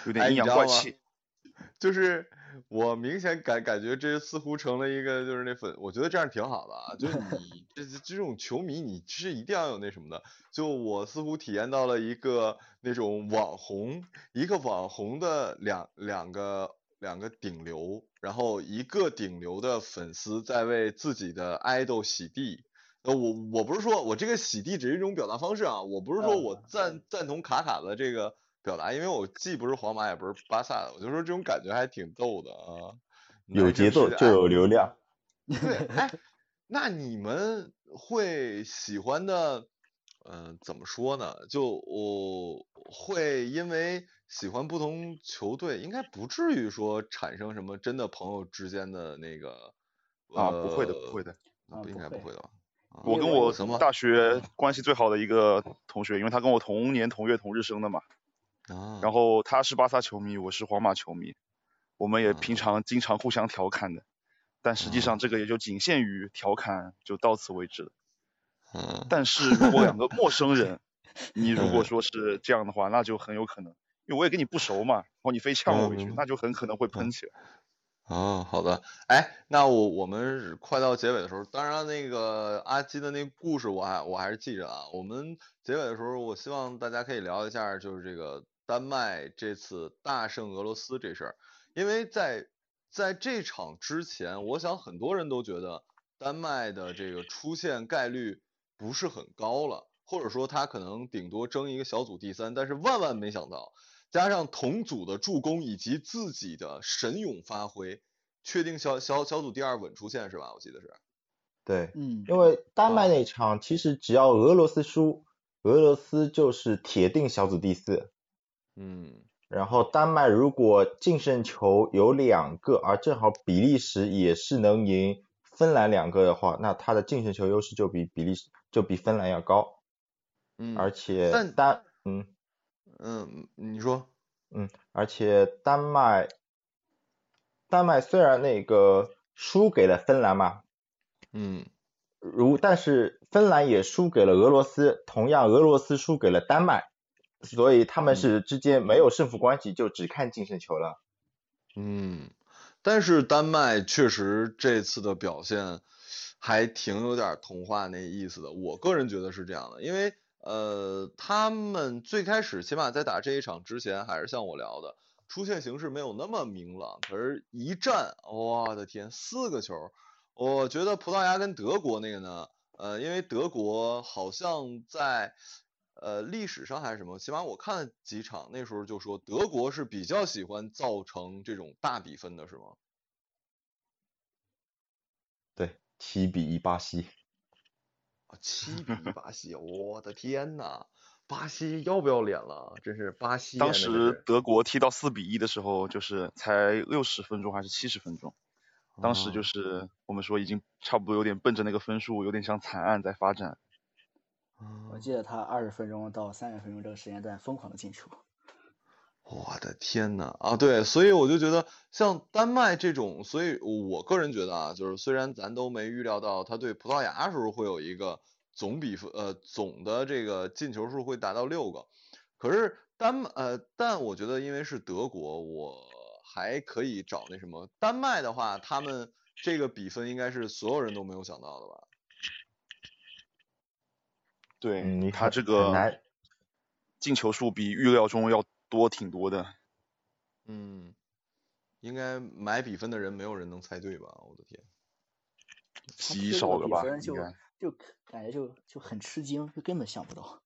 有点阴阳怪气。就是我明显感感觉这似乎成了一个就是那粉，我觉得这样挺好的啊，就是你 <laughs> 这这种球迷你是一定要有那什么的，就我似乎体验到了一个那种网红，一个网红的两两个两个顶流，然后一个顶流的粉丝在为自己的爱豆洗地。呃，我我不是说我这个洗地只是一种表达方式啊，我不是说我嗯赞赞同卡卡的这个表达，因为我既不是皇马也不是巴萨的，我就说这种感觉还挺逗的啊。有节奏就有流量。对，<laughs> 哎，那你们会喜欢的，嗯、怎么说呢？就我会因为喜欢不同球队，应该不至于说产生什么真的朋友之间的那个啊不会的呃不会的不应该不会的吧？我跟我大学关系最好的一个同学，因为他跟我同年同月同日生的嘛。啊。然后他是巴萨球迷，我是皇马球迷，我们也平常经常互相调侃的。但实际上这个也就仅限于调侃，就到此为止了。嗯。但是如果两个陌生人，<laughs> 你如果说是这样的话，那就很有可能，因为我也跟你不熟嘛，然后你非呛我一句，那就很可能会喷起来。哦，好的，哎，那我我们快到结尾的时候，当然那个阿基的那故事我还我还是记着啊。我们结尾的时候，我希望大家可以聊一下，就是这个丹麦这次大胜俄罗斯这事儿，因为在在这场之前，我想很多人都觉得丹麦的这个出现概率不是很高了，或者说他可能顶多争一个小组第三，但是万万没想到。加上同组的助攻以及自己的神勇发挥，确定小小小组第二稳出线是吧？我记得是。对，嗯，因为丹麦那场其实只要俄罗斯输，俄罗斯就是铁定小组第四。嗯。然后丹麦如果净胜球有两个，而正好比利时也是能赢芬兰两个的话，那他的净胜球优势就比比利时就比芬兰要高。嗯。而且丹，嗯。嗯，你说，嗯，而且丹麦，丹麦虽然那个输给了芬兰嘛，嗯，如但是芬兰也输给了俄罗斯，同样俄罗斯输给了丹麦，所以他们是之间没有胜负关系，就只看净胜球了。嗯，但是丹麦确实这次的表现还挺有点童话那意思的，我个人觉得是这样的，因为。呃，他们最开始起码在打这一场之前，还是像我聊的，出现形势没有那么明朗。可是，一战，我的天，四个球！我觉得葡萄牙跟德国那个呢，呃，因为德国好像在呃历史上还是什么，起码我看几场，那时候就说德国是比较喜欢造成这种大比分的，是吗？对，七比一巴西。七比一巴西，我的天呐，巴西要不要脸了？真是巴西。当时德国踢到四比一的时候，就是才六十分钟还是七十分钟，当时就是我们说已经差不多有点奔着那个分数，有点像惨案在发展。我记得他二十分钟到三十分钟这个时间段疯狂的进球。我的天呐，啊对，所以我就觉得像丹麦这种，所以我个人觉得啊，就是虽然咱都没预料到他对葡萄牙时候会有一个总比分，呃总的这个进球数会达到六个，可是丹呃但我觉得因为是德国，我还可以找那什么，丹麦的话，他们这个比分应该是所有人都没有想到的吧？对，他这个进球数比预料中要。多挺多的，嗯，应该买比分的人没有人能猜对吧？我的天，极少的吧？就就感觉就就很吃惊，就根本想不到。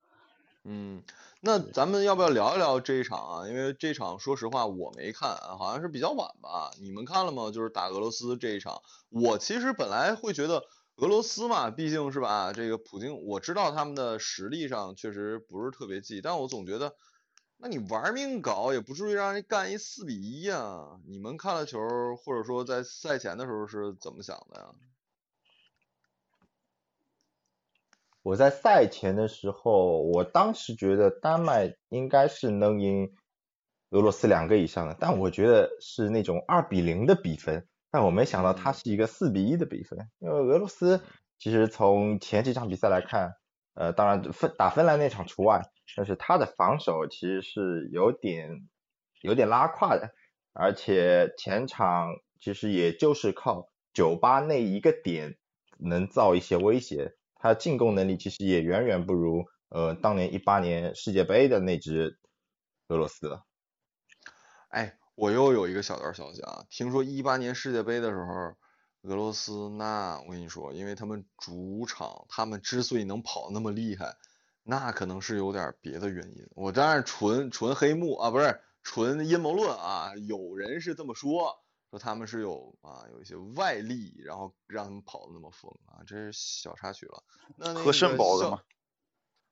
嗯，那咱们要不要聊一聊这一场啊？因为这场说实话我没看，好像是比较晚吧？你们看了吗？就是打俄罗斯这一场，我其实本来会觉得俄罗斯嘛，毕竟是吧，这个普京我知道他们的实力上确实不是特别济，但我总觉得。那你玩命搞也不至于让人干一四比一呀？你们看了球，或者说在赛前的时候是怎么想的呀？我在赛前的时候，我当时觉得丹麦应该是能赢俄罗斯两个以上的，但我觉得是那种二比零的比分，但我没想到它是一个四比一的比分，因为俄罗斯其实从前几场比赛来看。呃，当然芬打芬兰那场除外，但是他的防守其实是有点有点拉胯的，而且前场其实也就是靠酒吧那一个点能造一些威胁，他进攻能力其实也远远不如呃当年一八年世界杯的那支俄罗斯了。哎，我又有一个小道消息啊，听说一八年世界杯的时候。俄罗斯那我跟你说，因为他们主场，他们之所以能跑那么厉害，那可能是有点别的原因。我当然纯纯黑幕啊，不是纯阴谋论啊。有人是这么说，说他们是有啊有一些外力，然后让他们跑的那么疯啊，这是小插曲了。那喝肾宝的吗？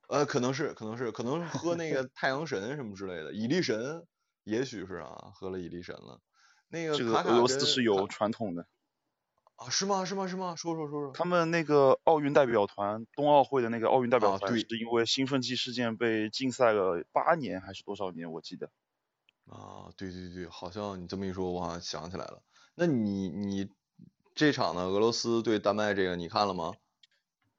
呃，可能是，可能是，可能是喝那个 <laughs> 太阳神什么之类的，蚁力神，也许是啊，喝了蚁力神了。那个这个俄罗斯是有传统的。啊，是吗？是吗？是吗？说说说说。他们那个奥运代表团，冬奥会的那个奥运代表团，是因为兴奋剂事件被禁赛了八年还是多少年？我记得。啊，对对对，好像你这么一说，我好像想起来了。那你你这场呢？俄罗斯对丹麦这个你看了吗？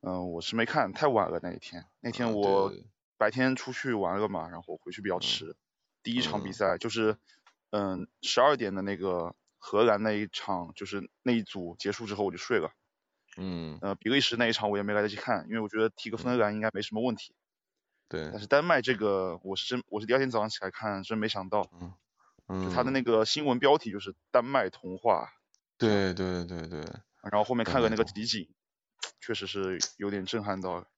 嗯，我是没看，太晚了那一天。那天我白天出去玩了嘛，然后回去比较迟。第一场比嗯赛就是，嗯，十二点的那个荷兰那一场，就是那一组结束之后我就睡了。嗯，呃，比利时那一场我也没来得及看，因为我觉得踢个芬兰应该没什么问题。对但，是丹麦这个，我是真我是第二天早上起来看，真没想到，嗯，就他的那个新闻标题就是丹麦童话，对对对对，然后后面看了那个集锦，确实是有点震撼到了，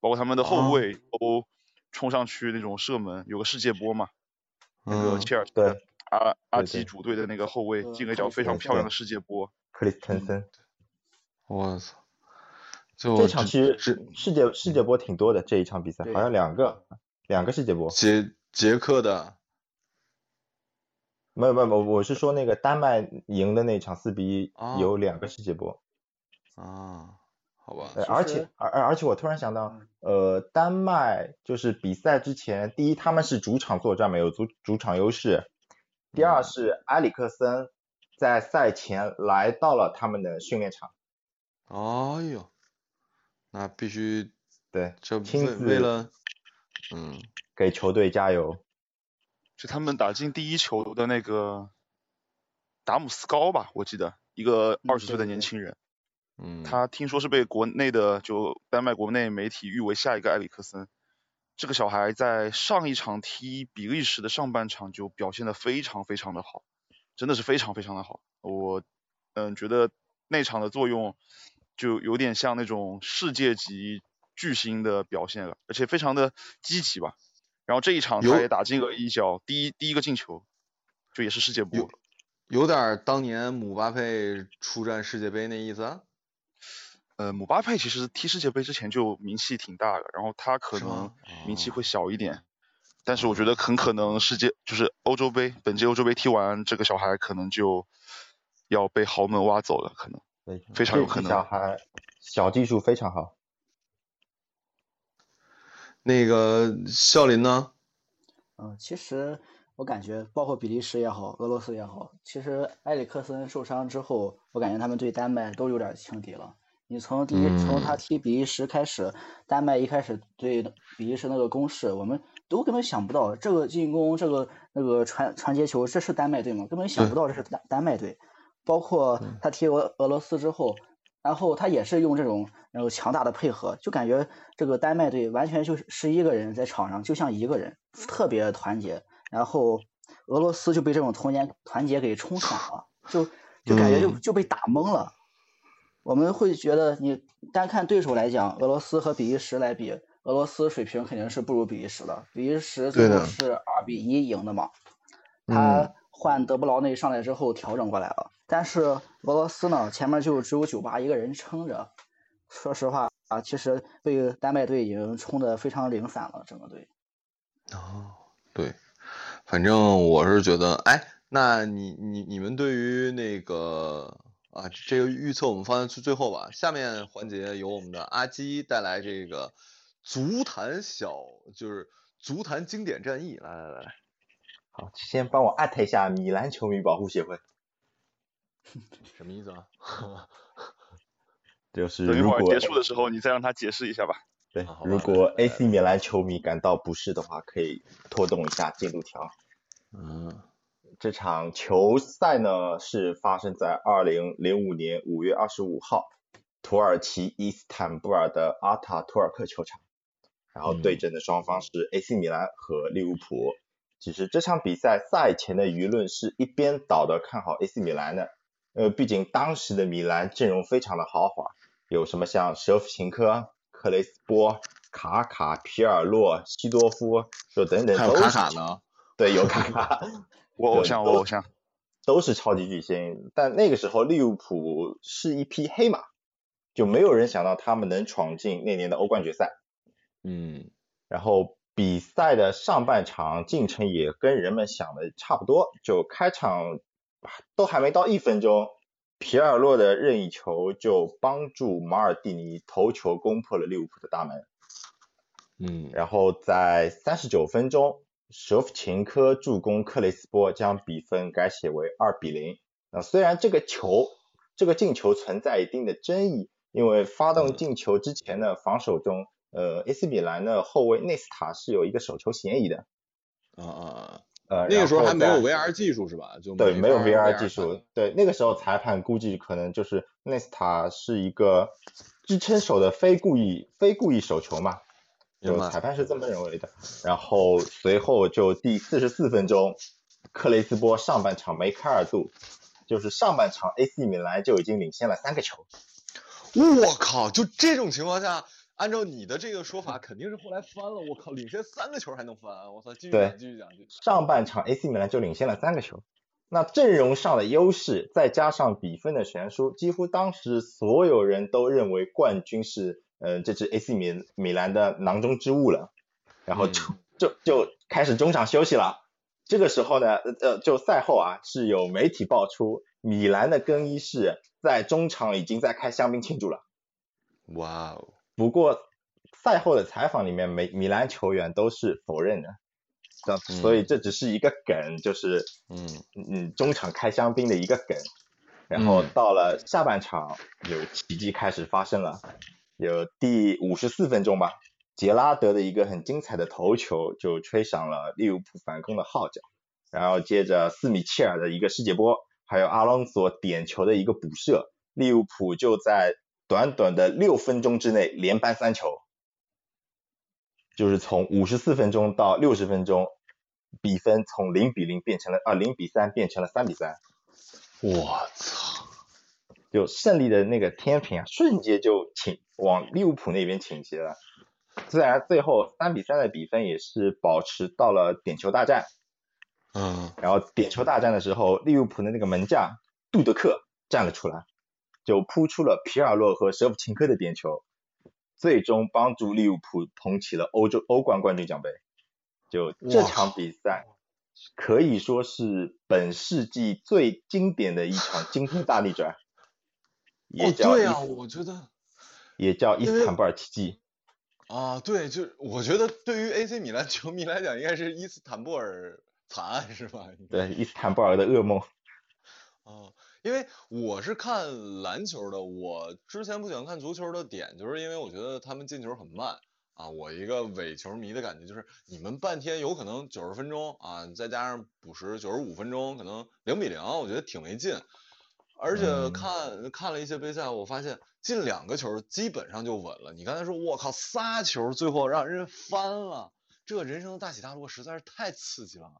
包括他们的哦后卫都冲上去那种射门，有个世界波嘛，那个嗯切尔西阿阿基主队的那个后卫呃进了一脚非常漂亮的世界波，克里斯滕森。我操，就这场其实这世界世界波挺多的，这一场比赛好像两个两个世界波。捷捷克的没有没有，我我是说那个丹麦赢的那场四比一哦有两个世界波。啊，好吧，而且而而而且我突然想到嗯，呃，丹麦就是比赛之前，第一他们是主场作战没有主主场优势，第二嗯是埃里克森在赛前来到了他们的训练场，哎呦，那必须对，这亲为为自了，嗯，给球队加油。就他们打进第一球的那个达姆斯高吧，我记得一个嗯二十岁的年轻人。嗯，他听说是被国内的就丹麦国内媒体誉为下一个埃里克森。这个小孩在上一场踢比利时的上半场就表现的非常非常的好，真的是非常非常的好。我嗯觉得那场的作用就有点像那种世界级巨星的表现了，而且非常的积极吧。然后这一场他也打进了一脚第一第一个进球，就也是世界波有。点儿当年姆巴佩出战世界杯那意思啊，呃，姆巴佩其实踢世界杯之前就名气挺大的，然后他可能名气哦会小一点，但是我觉得很可能世界就是欧洲杯，本届欧洲杯踢完，这个小孩可能就要被豪门挖走了，可能。非常有可能小孩小技术非常好。那个笑林呢？嗯，其实我感觉，包括比利时也好，俄罗斯也好，其实埃里克森受伤之后，我感觉他们对丹麦都有点轻敌了。你从第一，从他嗯踢比利时开始，丹麦一开始对比利时那个攻势，我们都根本想不到这个进攻，这个那个传传接球，这是丹麦队吗？根本想不到这是丹丹麦队。包括他踢俄俄罗斯之后，然后他也是用这种那个强大的配合，就感觉这个丹麦队完全就是十一个人在场上，就像一个人，特别团结。然后俄罗斯就被这种团结团结给冲散了，就就感觉就嗯就被打懵了。我们会觉得，你单看对手来讲，俄罗斯和比利时来比，俄罗斯水平肯定是不如比利时的。比利时最后是二比一赢的嘛，嗯他换德布劳内上来之后调整过来了。但是俄罗斯呢，前面就只有九八一个人撑着。说实话啊，其实被丹麦队已经冲得非常零散了，整个队。哦，对，反正我是觉得，哎，那你你你们对于那个啊，这个预测我们放在最最后吧。下面环节由我们的阿基带来这个足坛小，就是足坛经典战役，来来来来，好，先帮我艾特一下米兰球迷保护协会，<laughs> 什么意思啊？<laughs> 就是等一会儿如果结束的时候，你再让他解释一下吧。对如果 AC 米兰球迷感到不适的话，可以拖动一下进度条。嗯这场球赛呢是发生在二零零五年五月二十五号，土耳其伊斯坦布尔的阿塔图尔克球场，然后对阵的双方是 AC 米兰和利物浦。其实这场比赛赛前的舆论是一边倒的看好 AC 米兰的，呃，毕竟当时的米兰阵容非常的豪华，有什么像舍甫琴科、克雷斯波、卡卡、皮尔洛、西多夫，就等等还有都是卡卡呢，对，有卡卡。我偶像，我偶像。都是超级巨星，但那个时候利物浦是一匹黑马，就没有人想到他们能闯进那年的欧冠决赛。嗯然后比赛的上半场进程也跟人们想的差不多，就开场都还没到一分钟，皮尔洛的任意球就帮助马尔蒂尼头球攻破了利物浦的大门。嗯，然后在三十九分钟，舍甫琴科助攻克雷斯波将比分改写为二比零。那虽然这个球这个进球存在一定的争议，因为发动进球之前的防守中，呃，AC 米兰的后卫内斯塔是有一个手球嫌疑的。啊啊啊！呃，那个时候还没有 VR 技术是吧？就对，没有 VR 技术。对，那个时候裁判估计可能就是内斯塔是一个支撑手的非故意非故意手球嘛，就裁判是这么认为的。然后随后就第四十四分钟，克雷斯波上半场梅开二度，就是上半场 AC 米兰就已经领先了三个球。我靠！就这种情况下，按照你的这个说法，肯定是后来翻了。我靠，领先三个球还能翻？我操！继续讲，继续讲。继续上半场 AC 米兰就领先了三个球。那阵容上的优势，再加上比分的悬殊，几乎当时所有人都认为冠军是呃这支 AC 米米兰的囊中之物了。然后就、就就开始中场休息了。这个时候呢，呃呃，就赛后啊，是有媒体爆出米兰的更衣室在中场已经在开香槟庆祝了。哇哦！不过赛后的采访里面，米米兰球员都是否认的，这所以这只是一个梗，就是嗯嗯中场开香槟的一个梗。然后嗯到了下半场，有奇迹开始发生了，有第五十四分钟吧，杰拉德的一个很精彩的头球就吹响了利物浦反攻的号角，然后接着斯米切尔的一个世界波，还有阿隆索点球的一个补射，利物浦就在短短的六分钟之内连扳三球，就是从五十四分钟到六十分钟，比分从零比零变成了啊零比三变成了三比三，我操！就胜利的那个天平啊，瞬间就倾往利物浦那边倾斜了。自然最后三比三的比分也是保持到了点球大战，嗯然后点球大战的时候，利物浦的那个门将杜德克站了出来，就扑出了皮尔洛和舍甫琴科的点球，最终帮助利物浦捧起了欧洲欧冠冠军奖杯。就这场比赛可以说是本世纪最经典的一场惊天大逆转，也哦，叫伊对啊，我觉得也叫伊斯坦布尔奇迹。啊，对，就我觉得对于 AC 米兰球迷来讲，应该是伊斯坦布尔惨案是吧？对，伊斯坦布尔的噩梦。啊，因为我是看篮球的，我之前不喜欢看足球的点，就是因为我觉得他们进球很慢啊。我一个伪球迷的感觉就是，你们半天有可能九十分钟啊，再加上补时九十五分钟，可能零比零，我觉得挺没劲。而且嗯看、看了一些杯赛，我发现进两个球基本上就稳了。你刚才说，我靠，仨球最后让人翻了，这人生的大起大落实在是太刺激了。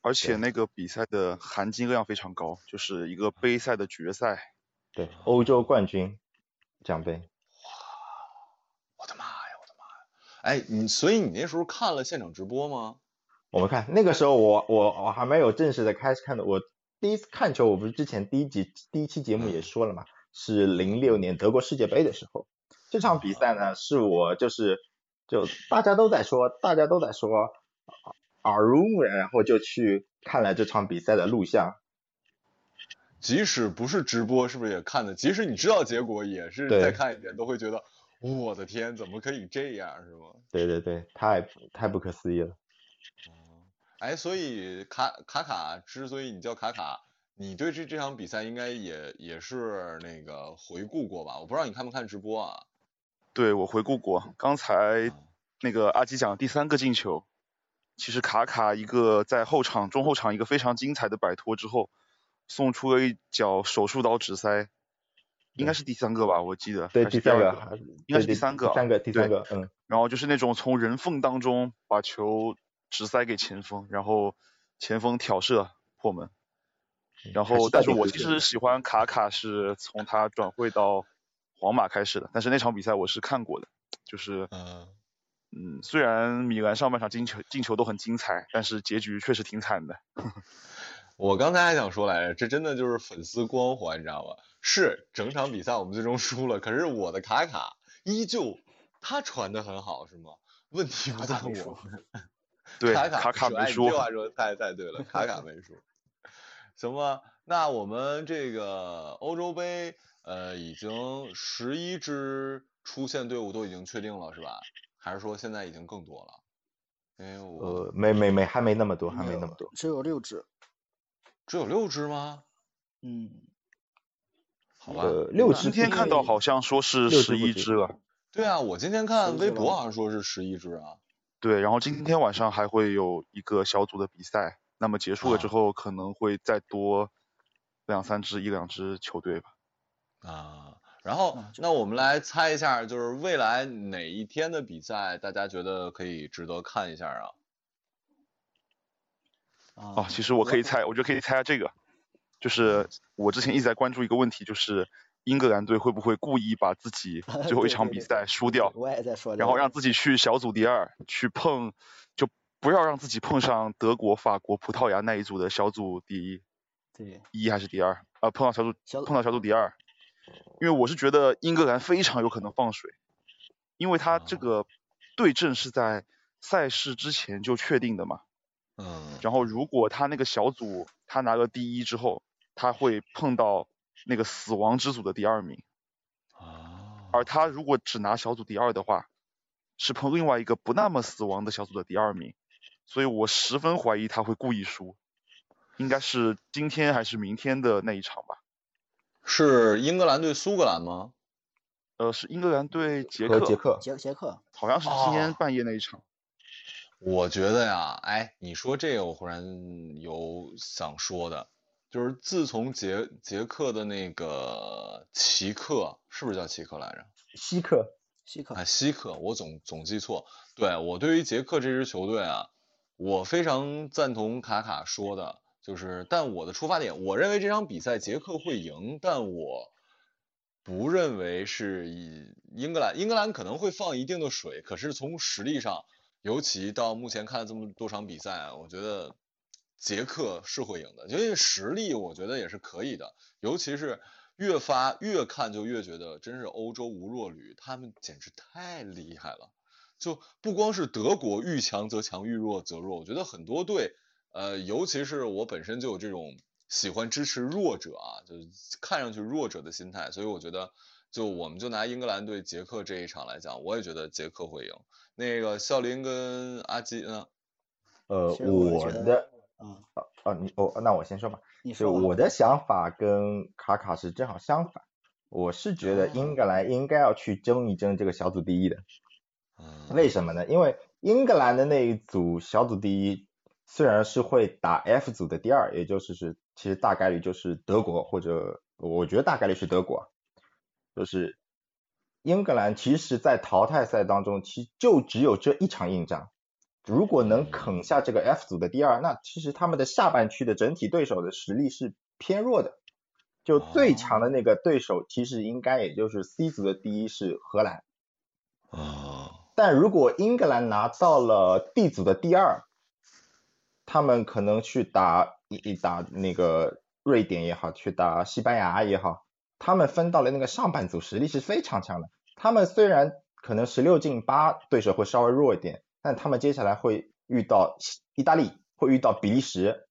而且那个比赛的含金量非常高，就是一个杯赛的决赛。对，欧洲冠军奖杯。哇我的妈呀，我的妈呀！哎，你所以你那时候看了现场直播吗？我们看那个时候我我我还没有正式的开始看的，我第一次看球，我不是之前第一集第一期节目也说了嘛，是零六年德国世界杯的时候，这场比赛呢是我就是就大家都在说，大家都在说耳濡目染，然后就去看了这场比赛的录像，即使不是直播，是不是也看的？即使你知道结果，也是再看一遍都会觉得，我的天，怎么可以这样，是吗？对对对，太太不可思议了。哦，哎，所以卡卡卡之所以你叫卡卡，你对这这场比赛应该也也是那个回顾过吧？我不知道你看没看直播啊？对我回顾过，刚才啊那个阿基讲第三个进球，其实卡卡一个在后场中后场一个非常精彩的摆脱之后，送出了一脚手术刀直塞，应该是第三个吧，我记得。对，第三个应该是第三个三个，第三个，嗯，然后就是那种从人缝当中把球直塞给前锋，然后前锋挑射破门。然后，但是我其实喜欢卡卡是从他转会到皇马开始的，但是那场比赛我是看过的，就是嗯，嗯，虽然米兰上半场进球进球都很精彩，但是结局确实挺惨的。<laughs> 我刚才还想说来着，这真的就是粉丝光环，你知道吗？是整场比赛我们最终输了，可是我的卡卡依旧他传的很好，是吗？问题不在我们。对，卡卡卡没输，这话说的太太对了，卡卡没输。行吧，那我们这个欧洲杯，呃，已经十一支出线队伍都已经确定了，是吧？还是说现在已经更多了？因为我呃，没没没，还没那么多，还没那么多。只有六支。只有六支吗？嗯，好吧，呃，六支今天看到好像说是十一支了。对啊，我今天看微博好像说是十一支啊。对，然后今天晚上还会有一个小组的比赛，那么结束了之啊后可能会再多两三支、一两支球队吧。啊，然后那我们来猜一下，就是未来哪一天的比赛，大家觉得可以值得看一下啊？啊哦，其实我可以猜，我觉得可以猜下这个，就是我之前一直在关注一个问题，就是英格兰队会不会故意把自己 <laughs> 最后一场比对对对赛输掉，我也在说，然后让自己去小组第二去碰，就不要让自己碰上德国、法国、葡萄牙那一组的小组第一对一还是第二？啊、碰到小组小碰到小组第二，因为我是觉得英格兰非常有可能放水，因为他这哦个对阵是在赛事之前就确定的嘛。嗯。然后如果他那个小组他拿了第一之后，他会碰到那个死亡之组的第二名，啊，而他如果只拿小组第二的话，是碰另外一个不那么死亡的小组的第二名，所以我十分怀疑他会故意输，应该是今天还是明天的那一场吧？是英格兰对苏格兰吗？呃，是英格兰对捷克，捷克，捷捷克，好像是今天哦半夜那一场。我觉得呀，哎，你说这个，我忽然有想说的，就是自从捷捷克的那个奇克，是不是叫奇克来着？希克，希克啊，希克，我总总记错。对，我对于捷克这支球队啊，我非常赞同卡卡说的，就是，但我的出发点，我认为这场比赛捷克会赢，但我不认为是以英格兰，英格兰可能会放一定的水，可是从实力上，尤其到目前看了这么多场比赛啊，我觉得捷克是会赢的，因为实力我觉得也是可以的，尤其是越发越看就越觉得真是欧洲无弱旅，他们简直太厉害了。就不光是德国遇强则强，遇弱则弱，我觉得很多队，呃，尤其是我本身就有这种喜欢支持弱者啊，就是看上去弱者的心态，所以我觉得，就我们就拿英格兰对捷克这一场来讲，我也觉得捷克会赢。那个笑林跟阿基呢？呃，我觉得我的，嗯，哦，你哦，那我先说吧。就你说我的想法跟卡卡是正好相反，我是觉得英格兰应该要去争一争这个小组第一的。嗯，为什么呢？因为英格兰的那一组小组第一虽然是会打 F 组的第二，也就是是其实大概率就是德国或者我觉得大概率是德国，就是英格兰其实在淘汰赛当中其实就只有这一场硬仗，如果能啃下这个 F 组的第二，那其实他们的下半区的整体对手的实力是偏弱的，就最强的那个对手其实应该也就是 C 组的第一是荷兰。啊，但如果英格兰拿到了 D 组的第二，他们可能去打一一打那个瑞典也好，去打西班牙也好，他们分到了那个上半组，实力是非常强的。他们虽然可能十六进八对手会稍微弱一点，但他们接下来会遇到意大利，会遇到比利时，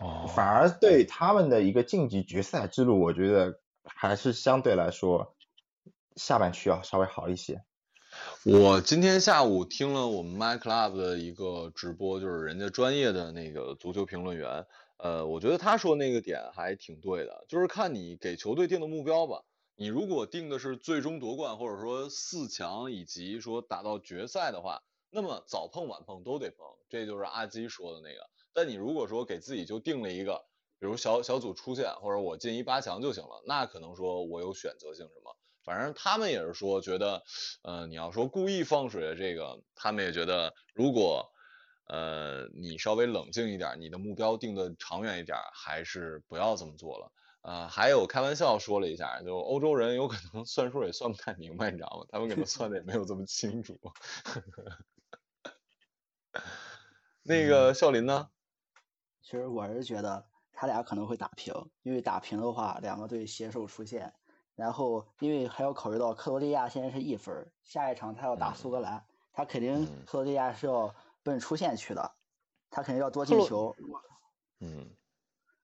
哦，反而对他们的一个晋级决赛之路，我觉得还是相对来说下半区要稍微好一些。我今天下午听了我们 My Club 的一个直播，就是人家专业的那个足球评论员，呃，我觉得他说那个点还挺对的，就是看你给球队定的目标吧。你如果定的是最终夺冠，或者说四强，以及说打到决赛的话，那么早碰晚碰都得碰，这就是阿基说的那个。但你如果说给自己就定了一个，比如小小组出线，或者我进一八强就行了，那可能说我有选择性什么。反正他们也是说，觉得，呃，你要说故意放水的这个，他们也觉得，如果，呃，你稍微冷静一点，你的目标定的长远一点，还是不要这么做了。呃，还有开玩笑说了一下，就欧洲人有可能算数也算不太明白，你知道吗？他们可能算的也没有这么清楚。那个笑林呢？其实我是觉得他俩可能会打平，因为打平的话，两个队携手出线。然后，因为还要考虑到克罗地亚现在是一分，下一场他要打苏格兰，他肯定嗯克罗地亚是要奔出线去的，他肯定要多进球。嗯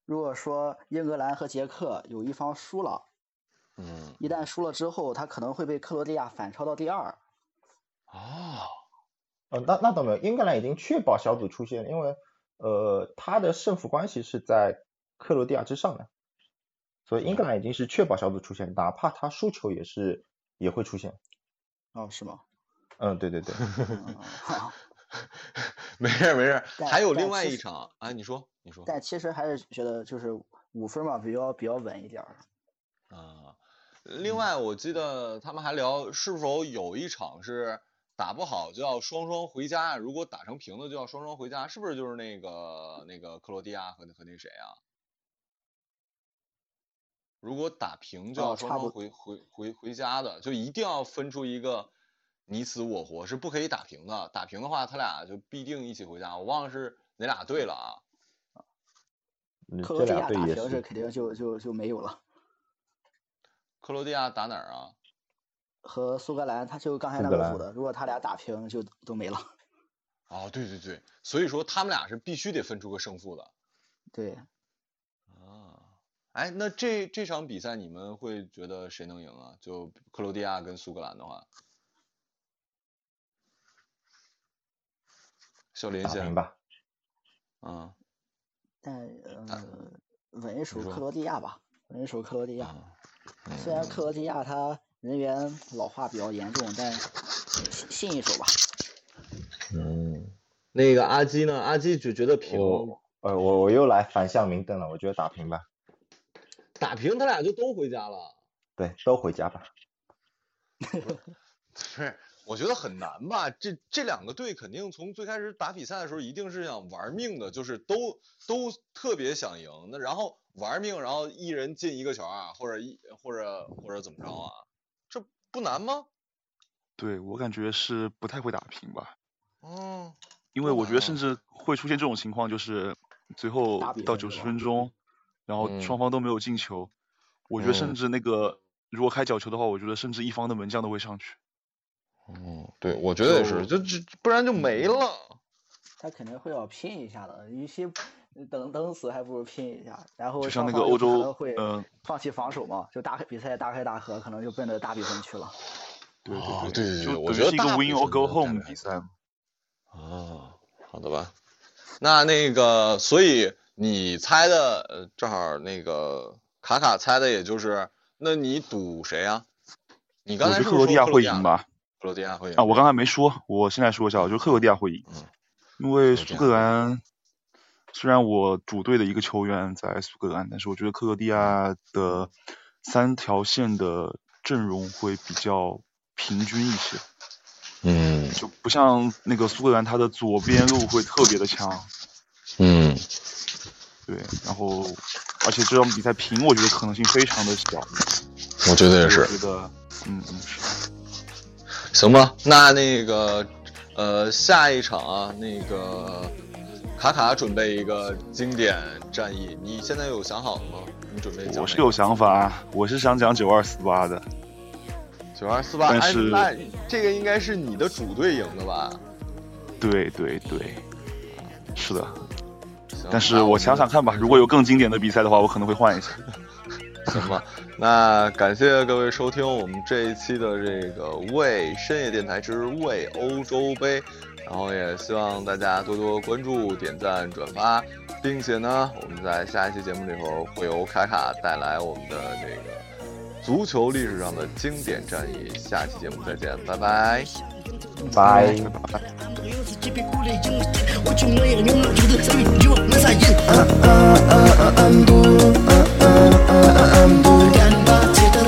如果说英格兰和捷克有一方输了，嗯一旦输了之后，他可能会被克罗地亚反超到第二。哦，呃，那那倒没有，英格兰已经确保小组出线，因为呃，他的胜负关系是在克罗地亚之上的，所以英格兰已经是确保小组出线，哪怕他输球也是也会出现。哦，是吗？嗯，对对对，<laughs> 没事儿没事儿，还有另外一场，啊，你说你说但其实还是觉得就是五分嘛，比较比较稳一点儿。啊。另外，我记得他们还聊是否有一场是打不好就要双双回家，如果打成平的就要双双回家，是不是就是那个那个克罗地亚和和那谁啊？如果打平就要双双回、回回回家的，就一定要分出一个你死我活，是不可以打平的。打平的话，他俩就必定一起回家。我忘了是哪俩队了啊？嗯克罗地亚打平是是。肯定就就就没有了。克罗地亚打哪儿啊？和苏格兰，他就刚才那个组的，如果他俩打平就都没了。<laughs> 哦，对对对，所以说他们俩是必须得分出个胜负的。对，啊，哎，那这这场比赛你们会觉得谁能赢啊？就克罗地亚跟苏格兰的话，小林先打平，吧，嗯但呃，稳一手克罗地亚吧，稳一手克罗地亚。嗯虽然克罗地亚他人员老化比较严重，但信信一手吧。嗯，那个阿基呢？阿基就觉得平我呃我我又来反向明灯了，我觉得打平吧，打平，他俩就都回家了。对，都回家吧。<laughs> <laughs> 是，我觉得很难吧？这这两个队肯定从最开始打比赛的时候，一定是想玩命的，就是都都特别想赢。那然后玩命，然后一人进一个球啊，或者一或者或者怎么着啊？这不难吗？对我感觉是不太会打平吧，嗯，因为我觉得甚啊至会出现这种情况，就是最后到九十分钟，然后嗯双方都没有进球，我觉得嗯甚至那个如果开角球的话，我觉得甚至一方的门将都会上去。嗯，对，我觉得也是，就这不然就没了。他肯定会要拼一下的，与其等等死，还不如拼一下。然后就像那个欧洲会嗯放弃防守嘛，就大开比赛大开大合，可能就奔着大比分去了。<laughs> 对哦对对对对就我觉得是一个大比 win or go home 的比赛嘛。啊，好的吧。那那个，所以你猜的，呃，正好那个卡卡猜的，也就是，那你赌谁呀、你刚才说克罗地亚会赢吧？克罗地亚会赢啊，我刚才没说，我现在说一下，我觉得克罗地亚会赢，嗯。因为苏格兰虽然我主队的一个球员在苏格兰，但是我觉得克罗地亚的三条线的阵容会比较平均一些，嗯。就不像那个苏格兰，他的左边路会特别的强，嗯。对，然后而且这场比赛平，我觉得可能性非常的小，我觉得也是。我。觉得，嗯嗯是。行吧，那那个，呃，下一场啊，那个卡卡准备一个经典战役，你现在有想好了吗？你准备讲我是有想法，我是想讲九二四八的。九二四八，哎，但是那这个应该是你的主队赢的吧？对对对，是的。但是我想想看吧，如果有更经典的比赛的话，我可能会换一下。行吧，那感谢各位收听我们这一期的这个为深夜电台之为欧洲杯，然后也希望大家多多关注、点赞、转发，并且呢，我们在下一期节目里头会由卡卡带来我们的这个足球历史上的经典战役。下期节目再见，拜拜。拜。Galiba